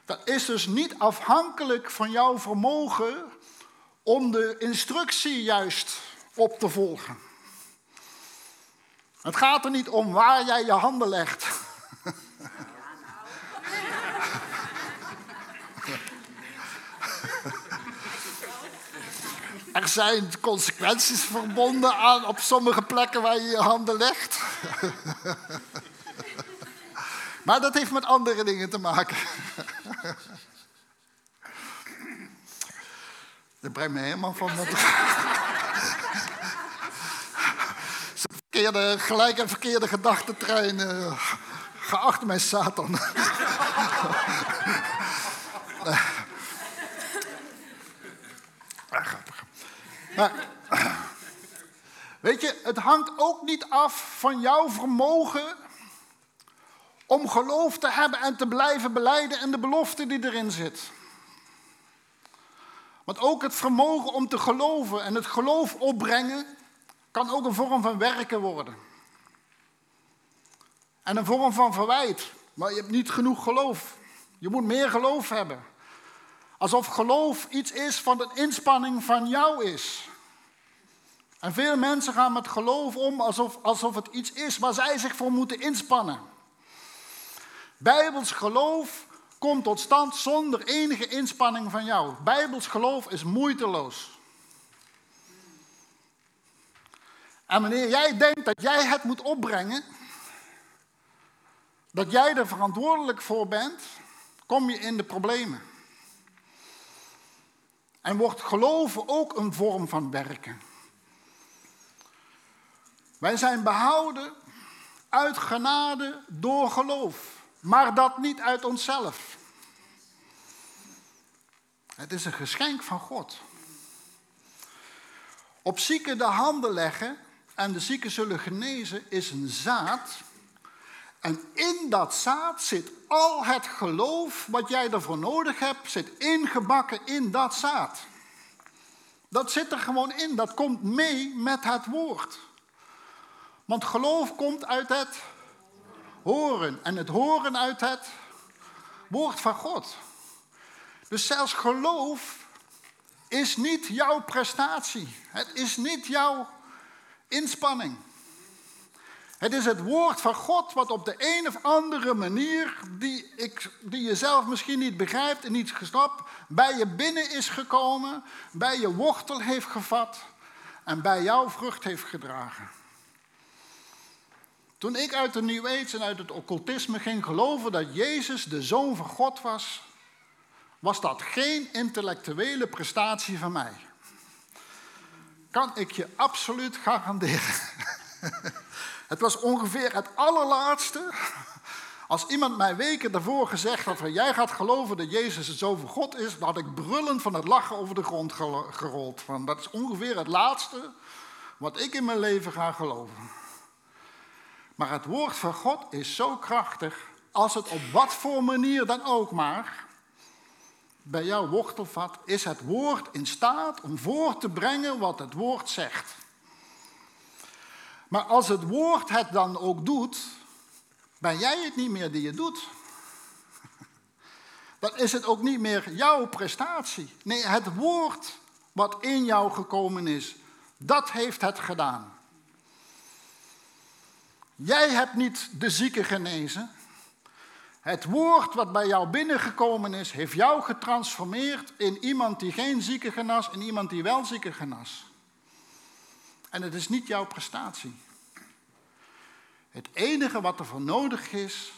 Speaker 1: Dat is dus niet afhankelijk van jouw vermogen om de instructie juist op te volgen. Het gaat er niet om waar jij je handen legt. Er zijn consequenties verbonden aan op sommige plekken waar je je handen legt. Maar dat heeft met andere dingen te maken. Dat brengt me helemaal van. Dat... verkeerde, gelijk een verkeerde gedachtentrein. Uh, geacht mijn Satan. Maar, weet je, het hangt ook niet af van jouw vermogen om geloof te hebben en te blijven beleiden en de belofte die erin zit. Want ook het vermogen om te geloven en het geloof opbrengen kan ook een vorm van werken worden. En een vorm van verwijt. Maar je hebt niet genoeg geloof. Je moet meer geloof hebben. Alsof geloof iets is wat een inspanning van jou is. En veel mensen gaan met geloof om alsof, alsof het iets is waar zij zich voor moeten inspannen. Bijbels geloof komt tot stand zonder enige inspanning van jou. Bijbels geloof is moeiteloos. En wanneer jij denkt dat jij het moet opbrengen, dat jij er verantwoordelijk voor bent, kom je in de problemen. En wordt geloven ook een vorm van werken. Wij zijn behouden uit genade door geloof, maar dat niet uit onszelf. Het is een geschenk van God. Op zieken de handen leggen en de zieken zullen genezen is een zaad. En in dat zaad zit al het geloof wat jij ervoor nodig hebt, zit ingebakken in dat zaad. Dat zit er gewoon in, dat komt mee met het woord. Want geloof komt uit het horen en het horen uit het woord van God. Dus zelfs geloof is niet jouw prestatie. Het is niet jouw inspanning. Het is het woord van God wat op de een of andere manier, die, ik, die je zelf misschien niet begrijpt en niet gesnapt, bij je binnen is gekomen, bij je wortel heeft gevat en bij jouw vrucht heeft gedragen. Toen ik uit de New Age en uit het occultisme ging geloven dat Jezus de Zoon van God was, was dat geen intellectuele prestatie van mij. Kan ik je absoluut garanderen. Het was ongeveer het allerlaatste. Als iemand mij weken daarvoor gezegd had van jij gaat geloven dat Jezus het zoon van God is, dan had ik brullend van het lachen over de grond gerold. Van, dat is ongeveer het laatste wat ik in mijn leven ga geloven. Maar het woord van God is zo krachtig, als het op wat voor manier dan ook maar bij jouw wortel vat, is het woord in staat om voor te brengen wat het woord zegt. Maar als het woord het dan ook doet, ben jij het niet meer die het doet. Dan is het ook niet meer jouw prestatie. Nee, het woord wat in jou gekomen is, dat heeft het gedaan. Jij hebt niet de zieke genezen. Het woord wat bij jou binnengekomen is, heeft jou getransformeerd in iemand die geen zieke genas en iemand die wel zieke genas. En het is niet jouw prestatie. Het enige wat er voor nodig is,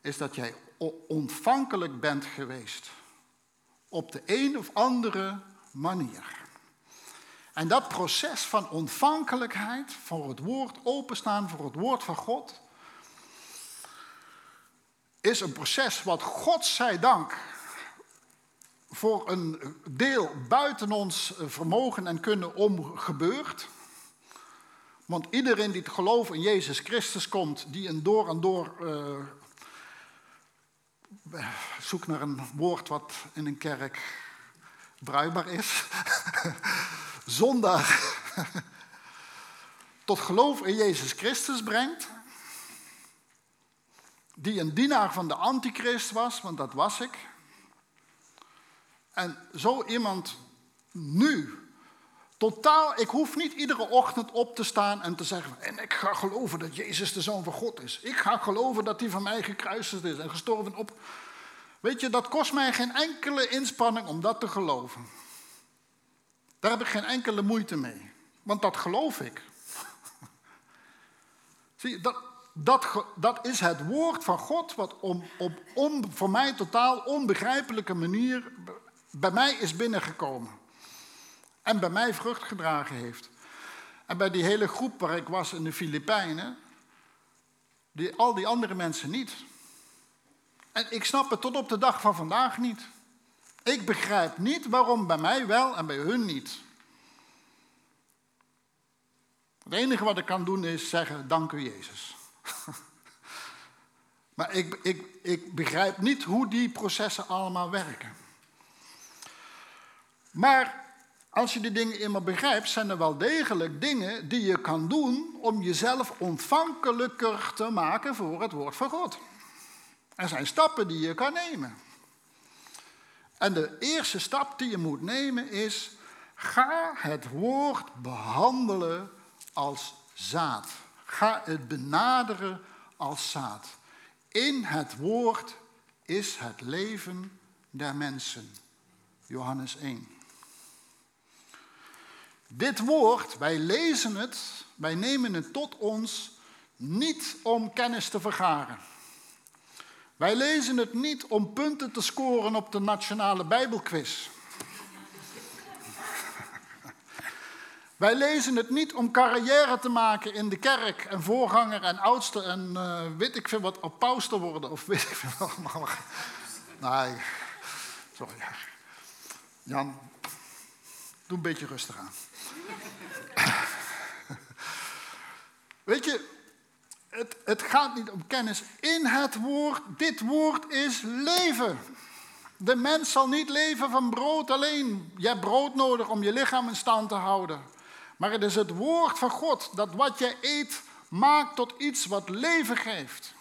Speaker 1: is dat jij ontvankelijk bent geweest. Op de een of andere manier. En dat proces van ontvankelijkheid voor het woord, openstaan voor het woord van God, is een proces wat God zij dank voor een deel buiten ons vermogen en kunnen om gebeurt. Want iedereen die het geloof in Jezus Christus komt, die een door en door uh, zoek naar een woord wat in een kerk bruikbaar is, zonder tot geloof in Jezus Christus brengt, die een dienaar van de antichrist was, want dat was ik. En zo iemand nu Totaal, ik hoef niet iedere ochtend op te staan en te zeggen: En ik ga geloven dat Jezus de zoon van God is. Ik ga geloven dat hij van mij gekruisigd is en gestorven op. Weet je, dat kost mij geen enkele inspanning om dat te geloven. Daar heb ik geen enkele moeite mee, want dat geloof ik. Zie, dat, dat, dat is het woord van God, wat om, op voor mij totaal onbegrijpelijke manier bij mij is binnengekomen. En bij mij vrucht gedragen heeft. En bij die hele groep waar ik was in de Filipijnen, die, al die andere mensen niet. En ik snap het tot op de dag van vandaag niet. Ik begrijp niet waarom bij mij wel en bij hun niet. Het enige wat ik kan doen is zeggen, dank u Jezus. maar ik, ik, ik begrijp niet hoe die processen allemaal werken. Maar als je die dingen eenmaal begrijpt, zijn er wel degelijk dingen die je kan doen om jezelf ontvankelijker te maken voor het woord van God. Er zijn stappen die je kan nemen. En de eerste stap die je moet nemen is, ga het woord behandelen als zaad. Ga het benaderen als zaad. In het woord is het leven der mensen. Johannes 1. Dit woord, wij lezen het, wij nemen het tot ons niet om kennis te vergaren. Wij lezen het niet om punten te scoren op de nationale Bijbelquiz. Wij lezen het niet om carrière te maken in de kerk en voorganger en oudste en uh, weet ik veel wat, op paus te worden of weet ik veel allemaal. Nee, sorry. Jan, doe een beetje rustig aan. Weet je, het, het gaat niet om kennis. In het woord, dit woord is leven. De mens zal niet leven van brood alleen. Je hebt brood nodig om je lichaam in stand te houden. Maar het is het woord van God dat wat je eet maakt tot iets wat leven geeft.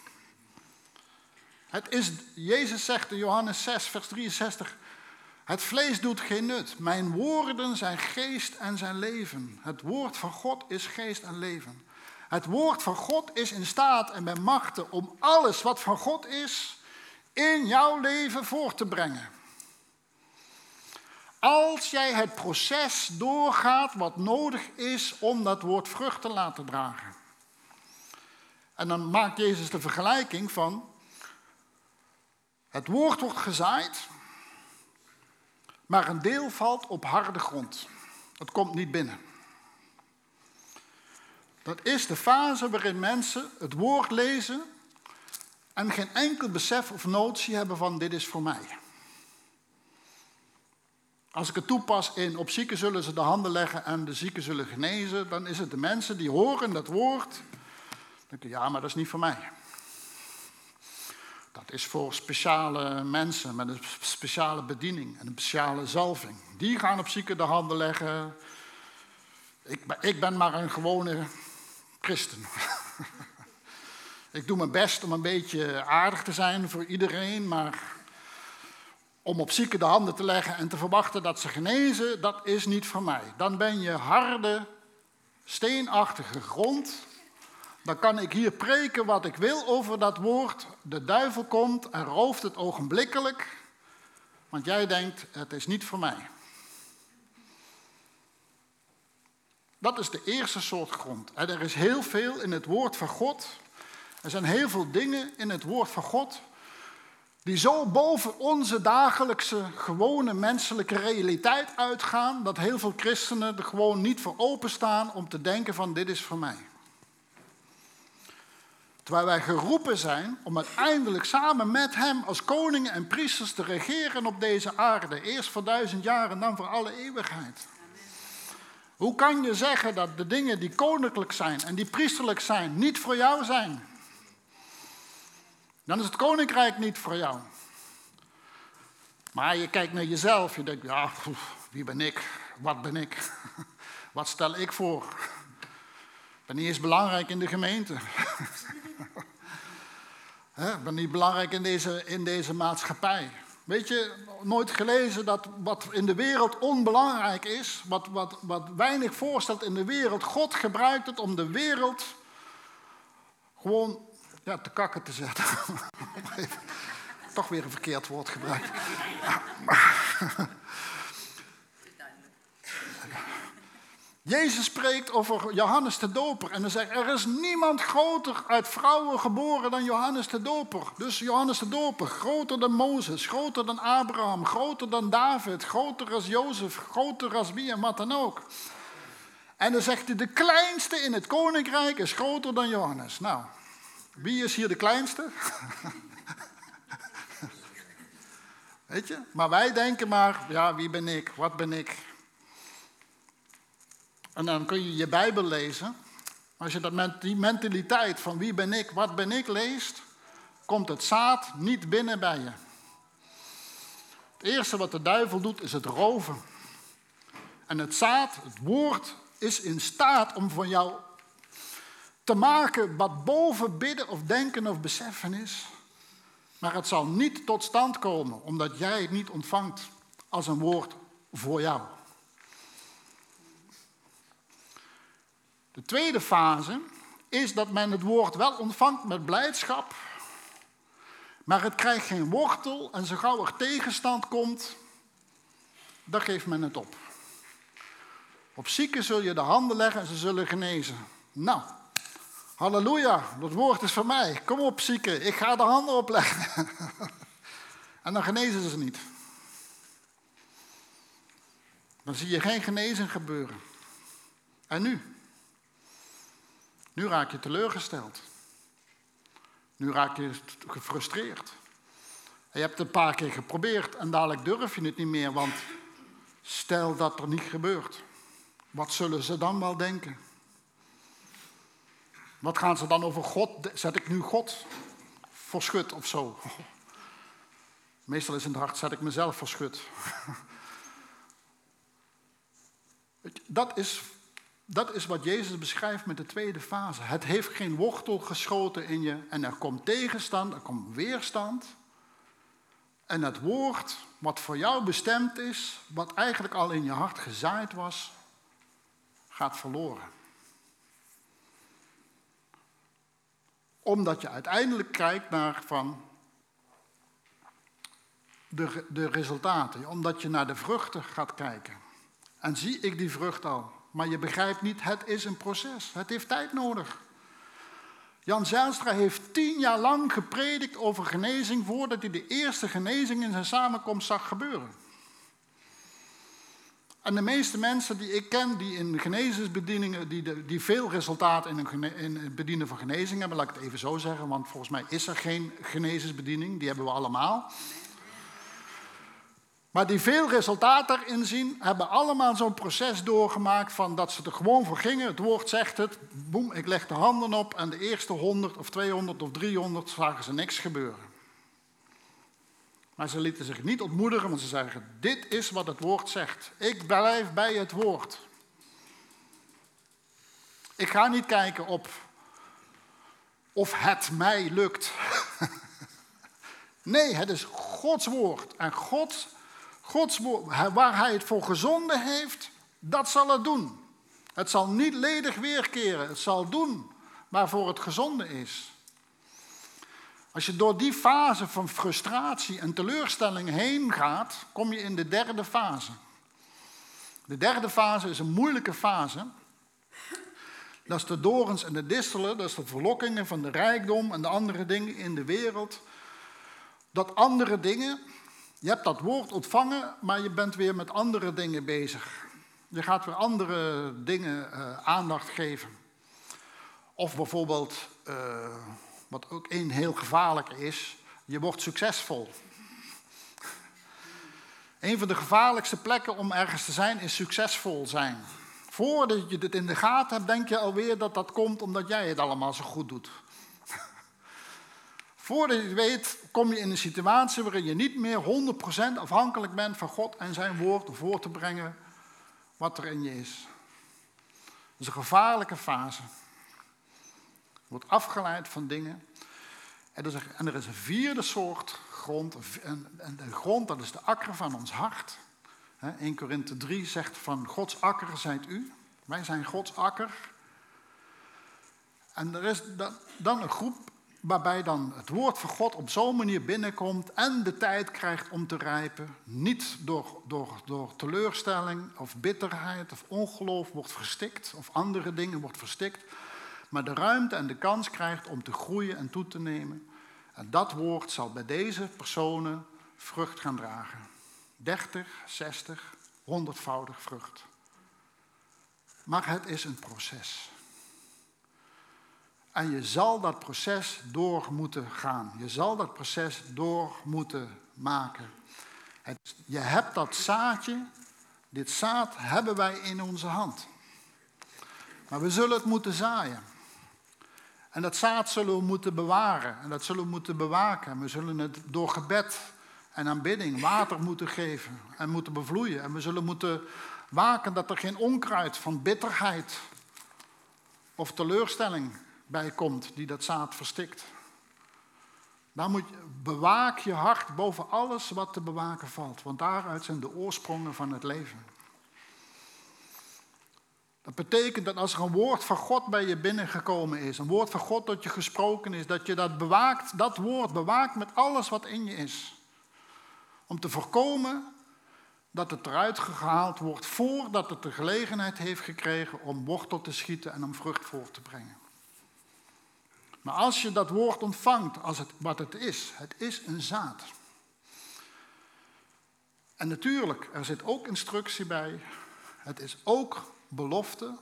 Speaker 1: Het is, Jezus zegt in Johannes 6, vers 63, het vlees doet geen nut. Mijn woorden zijn geest en zijn leven. Het woord van God is geest en leven. Het woord van God is in staat en bij machten om alles wat van God is in jouw leven voor te brengen. Als jij het proces doorgaat wat nodig is om dat woord vrucht te laten dragen. En dan maakt Jezus de vergelijking van het woord wordt gezaaid, maar een deel valt op harde grond. Het komt niet binnen. Dat is de fase waarin mensen het woord lezen en geen enkel besef of notie hebben van dit is voor mij. Als ik het toepas in op zieken zullen ze de handen leggen en de zieken zullen genezen, dan is het de mensen die horen dat woord. Denken, ja, maar dat is niet voor mij. Dat is voor speciale mensen met een speciale bediening en een speciale zalving. Die gaan op zieken de handen leggen. Ik ik ben maar een gewone christen. ik doe mijn best om een beetje aardig te zijn voor iedereen, maar om op zieken de handen te leggen en te verwachten dat ze genezen, dat is niet voor mij. Dan ben je harde, steenachtige grond. Dan kan ik hier preken wat ik wil over dat woord. De duivel komt en rooft het ogenblikkelijk, want jij denkt, het is niet voor mij. Dat is de eerste soort grond. Er is heel veel in het woord van God. Er zijn heel veel dingen in het woord van God die zo boven onze dagelijkse, gewone menselijke realiteit uitgaan, dat heel veel christenen er gewoon niet voor openstaan om te denken van dit is voor mij. Terwijl wij geroepen zijn om uiteindelijk samen met Hem als koningen en priesters te regeren op deze aarde. Eerst voor duizend jaar en dan voor alle eeuwigheid. Hoe kan je zeggen dat de dingen die koninklijk zijn en die priesterlijk zijn niet voor jou zijn? Dan is het koninkrijk niet voor jou. Maar je kijkt naar jezelf, je denkt, ja, wie ben ik? Wat ben ik? Wat stel ik voor? Ik ben niet eens belangrijk in de gemeente. Ik ben niet belangrijk in deze, in deze maatschappij. Weet je, nooit gelezen dat wat in de wereld onbelangrijk is, wat, wat, wat weinig voorstelt in de wereld, God gebruikt het om de wereld gewoon ja, te kakken te zetten. Toch weer een verkeerd woord gebruikt. Jezus spreekt over Johannes de Doper en dan zegt er is niemand groter uit vrouwen geboren dan Johannes de Doper. Dus Johannes de Doper, groter dan Mozes, groter dan Abraham, groter dan David, groter als Jozef, groter als wie en wat dan ook. En dan zegt hij, de kleinste in het koninkrijk is groter dan Johannes. Nou, wie is hier de kleinste? Weet je? Maar wij denken maar, ja, wie ben ik? Wat ben ik? En dan kun je je Bijbel lezen. Als je dat met die mentaliteit van wie ben ik, wat ben ik leest, komt het zaad niet binnen bij je. Het eerste wat de duivel doet is het roven. En het zaad, het woord, is in staat om van jou te maken wat boven bidden of denken of beseffen is. Maar het zal niet tot stand komen omdat jij het niet ontvangt als een woord voor jou. De tweede fase is dat men het woord wel ontvangt met blijdschap, maar het krijgt geen wortel en zo gauw er tegenstand komt, dan geeft men het op. Op zieken zul je de handen leggen en ze zullen genezen. Nou, halleluja, dat woord is van mij. Kom op zieken, ik ga de handen opleggen. en dan genezen ze niet. Dan zie je geen genezing gebeuren. En nu? Nu raak je teleurgesteld. Nu raak je gefrustreerd. je hebt het een paar keer geprobeerd en dadelijk durf je het niet meer, want stel dat er niet gebeurt. Wat zullen ze dan wel denken? Wat gaan ze dan over God? Zet ik nu God voor of zo? Meestal is in het hart, zet ik mezelf voor. Dat is, dat is wat Jezus beschrijft met de tweede fase. Het heeft geen wortel geschoten in je en er komt tegenstand, er komt weerstand. En het woord wat voor jou bestemd is, wat eigenlijk al in je hart gezaaid was, gaat verloren. Omdat je uiteindelijk kijkt naar van de, de resultaten, omdat je naar de vruchten gaat kijken. En zie ik die vrucht al. Maar je begrijpt niet, het is een proces. Het heeft tijd nodig. Jan Zijlstra heeft tien jaar lang gepredikt over genezing voordat hij de eerste genezing in zijn samenkomst zag gebeuren. En de meeste mensen die ik ken, die in genezingsbedieningen, die, die veel resultaat in, een in het bedienen van genezing hebben, laat ik het even zo zeggen, want volgens mij is er geen genezingsbediening, die hebben we allemaal. Maar die veel resultaat daarin zien, hebben allemaal zo'n proces doorgemaakt van dat ze er gewoon voor gingen. Het woord zegt het, boem, ik leg de handen op en de eerste 100 of 200 of 300 zagen ze niks gebeuren. Maar ze lieten zich niet ontmoedigen, want ze zeiden, dit is wat het woord zegt. Ik blijf bij het woord. Ik ga niet kijken op of het mij lukt. Nee, het is Gods woord. En God Gods woord, waar hij het voor gezonden heeft, dat zal het doen. Het zal niet ledig weerkeren. Het zal doen waarvoor het gezonde is. Als je door die fase van frustratie en teleurstelling heen gaat, kom je in de derde fase. De derde fase is een moeilijke fase. Dat is de dorens en de distelen, dat is de verlokkingen van de rijkdom en de andere dingen in de wereld. Dat andere dingen, je hebt dat woord ontvangen, maar je bent weer met andere dingen bezig. Je gaat weer andere dingen uh, aandacht geven. Of bijvoorbeeld, uh, wat ook een heel gevaarlijk is, je wordt succesvol. Een van de gevaarlijkste plekken om ergens te zijn is succesvol zijn. Voordat je dit in de gaten hebt, denk je alweer dat dat komt omdat jij het allemaal zo goed doet. Voordat je weet, kom je in een situatie waarin je niet meer 100% afhankelijk bent van God en zijn woord voor te brengen wat er in je is. Dat is een gevaarlijke fase. Je wordt afgeleid van dingen. En er is een vierde soort grond. En de grond, dat is de akker van ons hart. 1 Korinthe 3 zegt van Gods akker zijt u. Wij zijn Gods akker. En er is dan een groep waarbij dan het woord van God op zo'n manier binnenkomt en de tijd krijgt om te rijpen. Niet door, door, door teleurstelling of bitterheid of ongeloof wordt verstikt of andere dingen wordt verstikt, maar de ruimte en de kans krijgt om te groeien en toe te nemen. En dat woord zal bij deze personen vrucht gaan dragen. 30, 60, honderdvoudig vrucht. Maar het is een proces. En je zal dat proces door moeten gaan. Je zal dat proces door moeten maken. Het, je hebt dat zaadje, dit zaad hebben wij in onze hand. Maar we zullen het moeten zaaien. En dat zaad zullen we moeten bewaren. En dat zullen we moeten bewaken. We zullen het door gebed en aanbidding water moeten geven. En moeten bevloeien. En we zullen moeten Waken dat er geen onkruid van bitterheid of teleurstelling bij komt die dat zaad verstikt. Dan moet je, bewaak je hart boven alles wat te bewaken valt, want daaruit zijn de oorsprongen van het leven. Dat betekent dat als er een woord van God bij je binnengekomen is, een woord van God dat je gesproken is, dat je dat bewaakt, dat woord bewaakt met alles wat in je is. Om te voorkomen dat het eruit gehaald wordt voordat het de gelegenheid heeft gekregen om wortel te schieten en om vrucht voor te brengen. Maar als je dat woord ontvangt als het, wat het is, het is een zaad. En natuurlijk, er zit ook instructie bij. Het is ook belofte.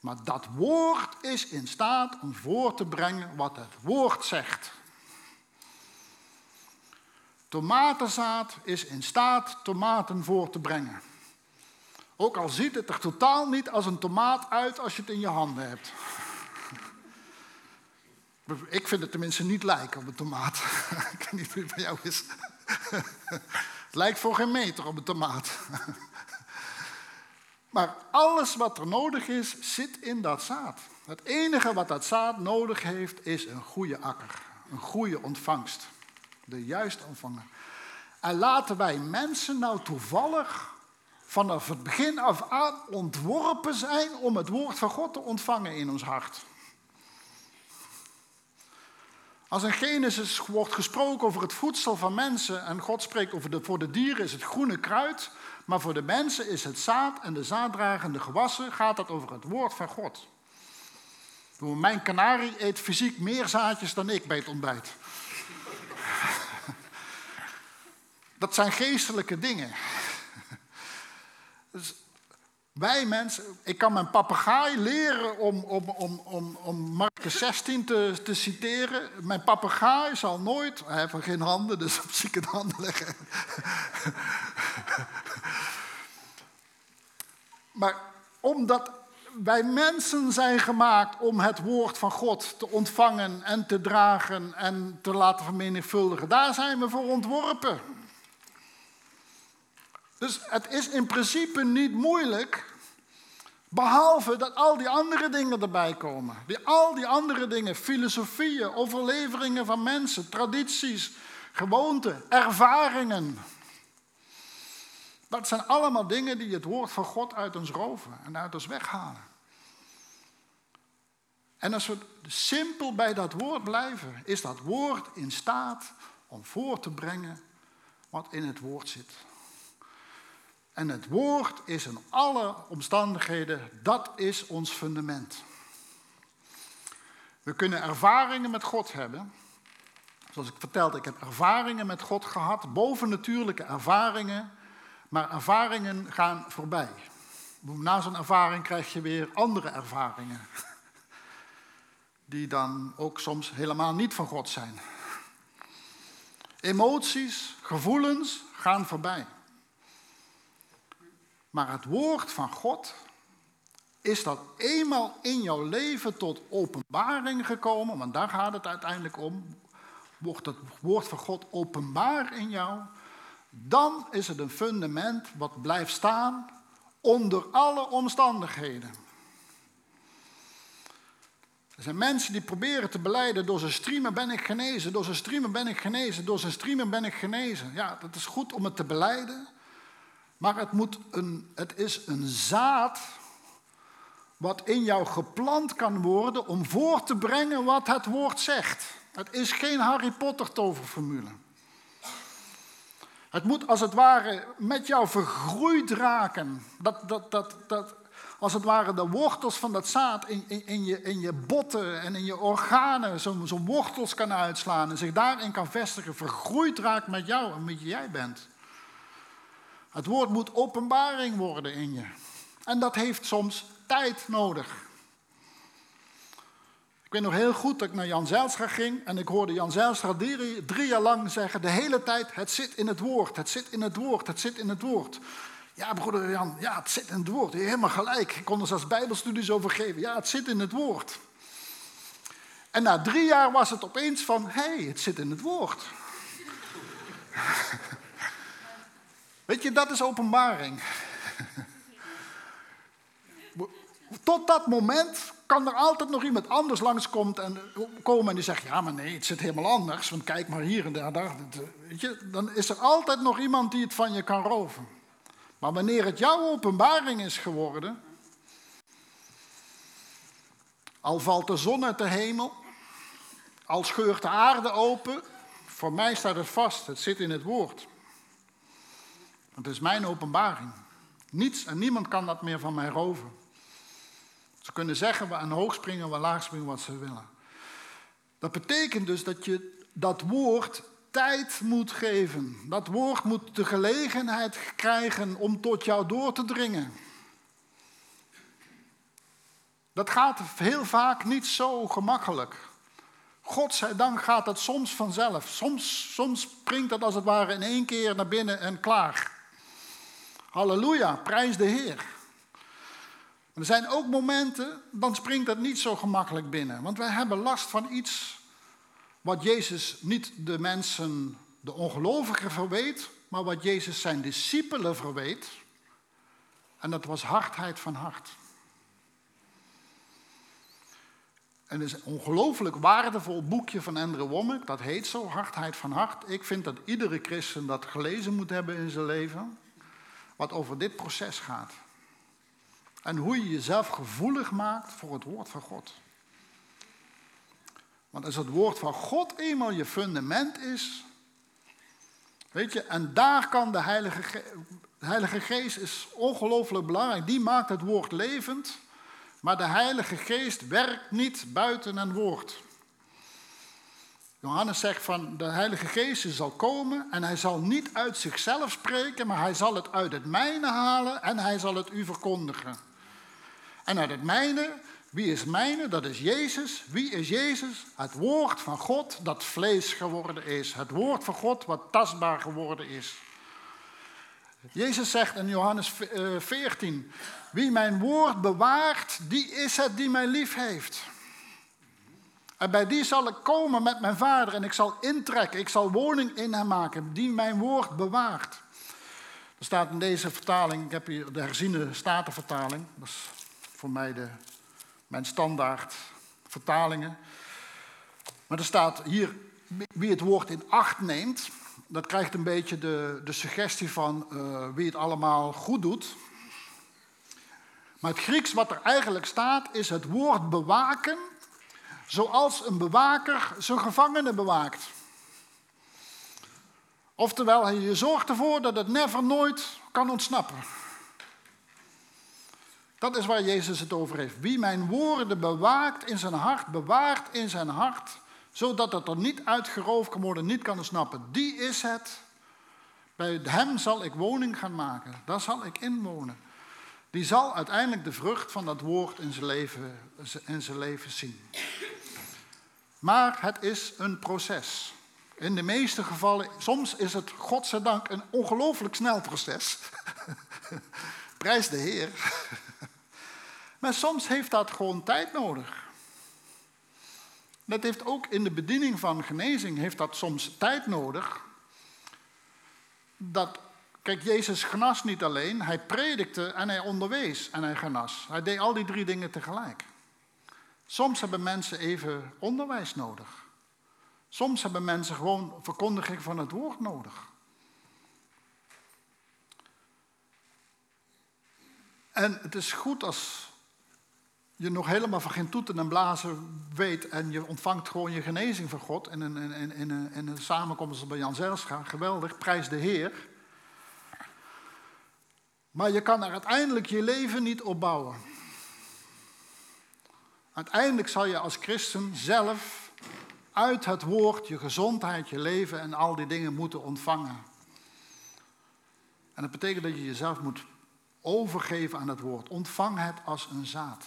Speaker 1: Maar dat woord is in staat om voor te brengen wat het woord zegt. Tomatenzaad is in staat tomaten voor te brengen. Ook al ziet het er totaal niet als een tomaat uit als je het in je handen hebt. Ik vind het tenminste niet lijken op een tomaat. Ik weet niet hoe het bij jou is. Het lijkt voor geen meter op een tomaat. Maar alles wat er nodig is, zit in dat zaad. Het enige wat dat zaad nodig heeft, is een goede akker. Een goede ontvangst. De juiste ontvanger. En laten wij mensen nou toevallig vanaf het begin af aan ontworpen zijn om het woord van God te ontvangen in ons hart. Als in Genesis wordt gesproken over het voedsel van mensen en God spreekt over de, voor de dieren is het groene kruid, maar voor de mensen is het zaad en de zaaddragende gewassen, gaat het over het woord van God. Mijn kanarie eet fysiek meer zaadjes dan ik bij het ontbijt. Dat zijn geestelijke dingen. Dus wij mensen, ik kan mijn papegaai leren om, om, om, om, om Marcus 16 te, te citeren. Mijn papegaai zal nooit, hij heeft geen handen, dus op zieke handen leggen. maar omdat wij mensen zijn gemaakt om het woord van God te ontvangen en te dragen en te laten vermenigvuldigen, daar zijn we voor ontworpen. Dus het is in principe niet moeilijk, behalve dat al die andere dingen erbij komen. Die, al die andere dingen, filosofieën, overleveringen van mensen, tradities, gewoonten, ervaringen. Dat zijn allemaal dingen die het woord van God uit ons roven en uit ons weghalen. En als we simpel bij dat woord blijven, is dat woord in staat om voor te brengen wat in het woord zit. En het woord is in alle omstandigheden, dat is ons fundament. We kunnen ervaringen met God hebben. Zoals ik vertelde, ik heb ervaringen met God gehad, bovennatuurlijke ervaringen, maar ervaringen gaan voorbij. Na zo'n ervaring krijg je weer andere ervaringen, die dan ook soms helemaal niet van God zijn. Emoties, gevoelens gaan voorbij. Maar het woord van God, is dat eenmaal in jouw leven tot openbaring gekomen, want daar gaat het uiteindelijk om, wordt het woord van God openbaar in jou, dan is het een fundament wat blijft staan onder alle omstandigheden. Er zijn mensen die proberen te beleiden, door zijn streamen ben ik genezen, door zijn streamen ben ik genezen, door zijn streamen ben ik genezen. Ja, dat is goed om het te beleiden. Maar het, moet een, het is een zaad wat in jou geplant kan worden om voor te brengen wat het woord zegt. Het is geen Harry Potter toverformule. Het moet als het ware met jou vergroeid raken. Dat, dat, dat, dat, als het ware de wortels van dat zaad in, in, je, in je botten en in je organen zo'n zo wortels kan uitslaan en zich daarin kan vestigen, vergroeid raakt met jou en met wie jij bent. Het woord moet openbaring worden in je. En dat heeft soms tijd nodig. Ik weet nog heel goed dat ik naar Jan Zijlstra ging en ik hoorde Jan Zijlstra drie, jaar lang zeggen, de hele tijd, het zit in het woord, het zit in het woord, het zit in het woord. Ja, broeder Jan, ja, het zit in het woord. Helemaal gelijk. Ik kon er zelfs bijbelstudies over geven. Ja, het zit in het woord. En na drie jaar was het opeens van, hé, hey, het zit in het woord. Weet je, dat is openbaring. Tot dat moment kan er altijd nog iemand anders langskomt en komen en die zegt: Ja, maar nee, het zit helemaal anders. Want kijk maar hier en daar. daar weet je, dan is er altijd nog iemand die het van je kan roven. Maar wanneer het jouw openbaring is geworden, al valt de zon uit de hemel, al scheurt de aarde open, voor mij staat het vast, het zit in het woord. Het is mijn openbaring. Niets en niemand kan dat meer van mij roven. Ze kunnen zeggen, we aan hoog springen, we laag springen, wat ze willen. Dat betekent dus dat je dat woord tijd moet geven. Dat woord moet de gelegenheid krijgen om tot jou door te dringen. Dat gaat heel vaak niet zo gemakkelijk. God zij dank gaat dat soms vanzelf. Soms, soms springt dat als het ware in één keer naar binnen en klaar. Halleluja, prijs de Heer. Er zijn ook momenten, dan springt dat niet zo gemakkelijk binnen. Want wij hebben last van iets wat Jezus niet de mensen, de ongelovigen verweet, maar wat Jezus zijn discipelen verweet. En dat was hardheid van hart. En het is een ongelooflijk waardevol boekje van Andrew Womack. Dat heet zo, Hardheid van Hart. Ik vind dat iedere christen dat gelezen moet hebben in zijn leven. Wat over dit proces gaat. En hoe je jezelf gevoelig maakt voor het woord van God. Want als het woord van God eenmaal je fundament is. Weet je, en daar kan de Heilige, Ge de Heilige Geest is ongelooflijk belangrijk. Die maakt het woord levend. Maar de Heilige Geest werkt niet buiten een woord. Johannes zegt van de Heilige Geest zal komen en hij zal niet uit zichzelf spreken, maar hij zal het uit het mijne halen en hij zal het u verkondigen. En uit het mijne, wie is mijne? Dat is Jezus. Wie is Jezus? Het woord van God dat vlees geworden is. Het woord van God wat tastbaar geworden is. Jezus zegt in Johannes 14, eh, wie mijn woord bewaart, die is het die mij lief heeft. En bij die zal ik komen met mijn vader en ik zal intrekken, ik zal woning in hem maken, die mijn woord bewaart. Er staat in deze vertaling, ik heb hier de herziene statenvertaling, dat is voor mij de, mijn standaard vertalingen. Maar er staat hier, wie het woord in acht neemt, dat krijgt een beetje de, de suggestie van uh, wie het allemaal goed doet. Maar het Grieks wat er eigenlijk staat is het woord bewaken, zoals een bewaker zijn gevangene bewaakt. Oftewel, je zorgt ervoor dat het never nooit kan ontsnappen. Dat is waar Jezus het over heeft. Wie mijn woorden bewaakt in zijn hart, bewaart in zijn hart, zodat het er niet uitgeroofd kan worden, niet kan ontsnappen. Die is het. Bij hem zal ik woning gaan maken. Daar zal ik inwonen. Die zal uiteindelijk de vrucht van dat woord in zijn leven, in zijn leven zien. Maar het is een proces. In de meeste gevallen, soms is het, godzijdank, een ongelooflijk snel proces. Prijs de Heer. Maar soms heeft dat gewoon tijd nodig. Dat heeft ook in de bediening van genezing heeft dat soms tijd nodig. Dat, kijk, Jezus genas niet alleen, hij predikte en hij onderwees en hij genas. Hij deed al die drie dingen tegelijk. Soms hebben mensen even onderwijs nodig. Soms hebben mensen gewoon verkondiging van het woord nodig. En het is goed als je nog helemaal van geen toeten en blazen weet en je ontvangt gewoon je genezing van God in een, in, in een samenkomst bij Jan Zelscha, geweldig, prijs de Heer. Maar je kan er uiteindelijk je leven niet op bouwen. Uiteindelijk zal je als christen zelf uit het woord je gezondheid, je leven en al die dingen moeten ontvangen. En dat betekent dat je jezelf moet overgeven aan het woord. Ontvang het als een zaad.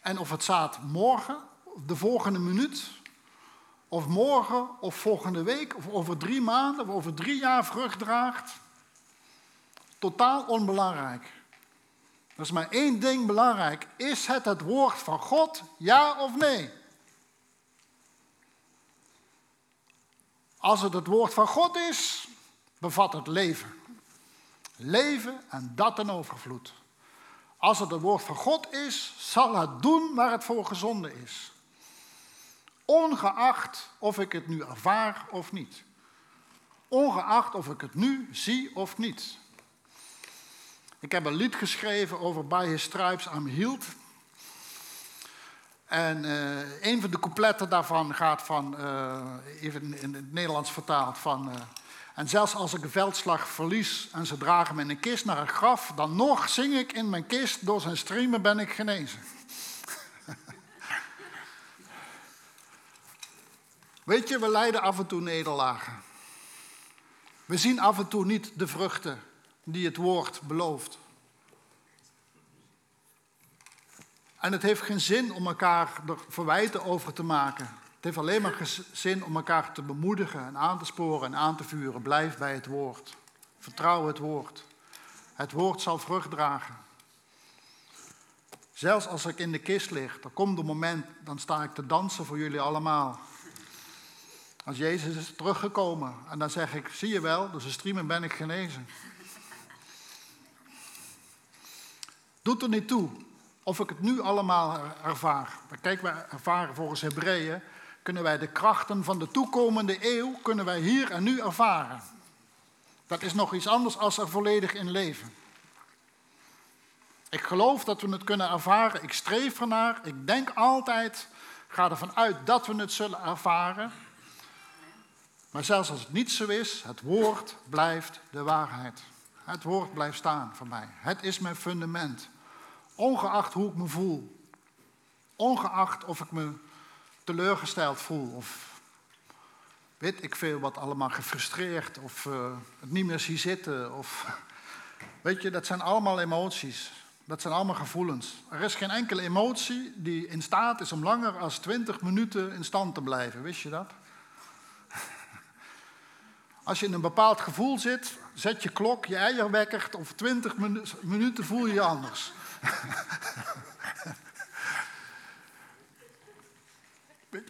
Speaker 1: En of het zaad morgen, de volgende minuut, of morgen, of volgende week, of over drie maanden, of over drie jaar vrucht draagt, totaal onbelangrijk. Er is maar één ding belangrijk. Is het het woord van God, ja of nee? Als het het woord van God is, bevat het leven. Leven en dat een overvloed. Als het het woord van God is, zal het doen waar het voor gezonden is. Ongeacht of ik het nu ervaar of niet. Ongeacht of ik het nu zie of niet. Ik heb een lied geschreven over By His Stripes I'm Healed. En uh, een van de coupletten daarvan gaat van, uh, even in het Nederlands vertaald, van... Uh, en zelfs als ik een veldslag verlies en ze dragen me in een kist naar een graf, dan nog zing ik in mijn kist, door zijn streamen ben ik genezen. Weet je, we lijden af en toe nederlagen. We zien af en toe niet de vruchten die het woord belooft. En het heeft geen zin om elkaar er verwijten over te maken. Het heeft alleen maar zin om elkaar te bemoedigen en aan te sporen en aan te vuren. Blijf bij het woord. Vertrouw het woord. Het woord zal vrucht dragen. Zelfs als ik in de kist lig, dan komt een moment, dan sta ik te dansen voor jullie allemaal. Als Jezus is teruggekomen en dan zeg ik, zie je wel, dus een streamen ben ik genezen. Doet er niet toe of ik het nu allemaal ervaar. Kijk, wij ervaren volgens Hebreeën, kunnen wij de krachten van de toekomende eeuw, kunnen wij hier en nu ervaren. Dat is nog iets anders als er volledig in leven. Ik geloof dat we het kunnen ervaren. Ik streef ernaar. Ik denk altijd, ga ervan uit dat we het zullen ervaren. Maar zelfs als het niet zo is, het woord blijft de waarheid. Het woord blijft staan voor mij. Het is mijn fundament. Ongeacht hoe ik me voel. Ongeacht of ik me teleurgesteld voel. Of weet ik veel wat allemaal gefrustreerd. Of uh, het niet meer zie zitten. Of, weet je, dat zijn allemaal emoties. Dat zijn allemaal gevoelens. Er is geen enkele emotie die in staat is om langer dan 20 minuten in stand te blijven. Wist je dat? Als je in een bepaald gevoel zit, zet je klok, je eierwekker, of 20 minuten voel je je anders.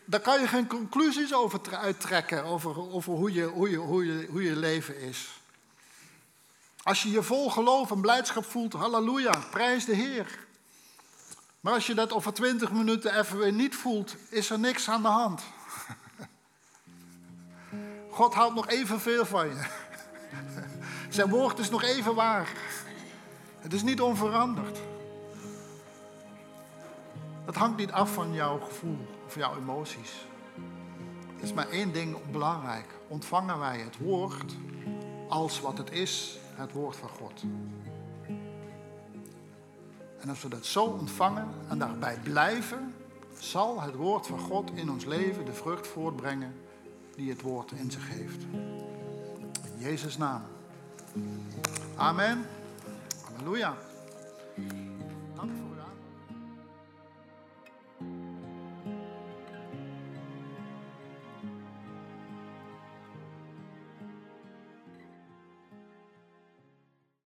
Speaker 1: Daar kan je geen conclusies over uittrekken, over, over hoe, je, hoe, je, hoe, je, hoe je leven is. Als je je vol geloof en blijdschap voelt, halleluja, prijs de Heer. Maar als je dat over twintig minuten even weer niet voelt, is er niks aan de hand. God houdt nog evenveel van je. Zijn woord is nog even waar. Het is niet onveranderd. Het hangt niet af van jouw gevoel of jouw emoties. Er is maar één ding belangrijk. Ontvangen wij het woord als wat het is, het woord van God. En als we dat zo ontvangen en daarbij blijven, zal het woord van God in ons leven de vrucht voortbrengen die het woord in zich heeft. In Jezus' naam. Amen. Halleluja.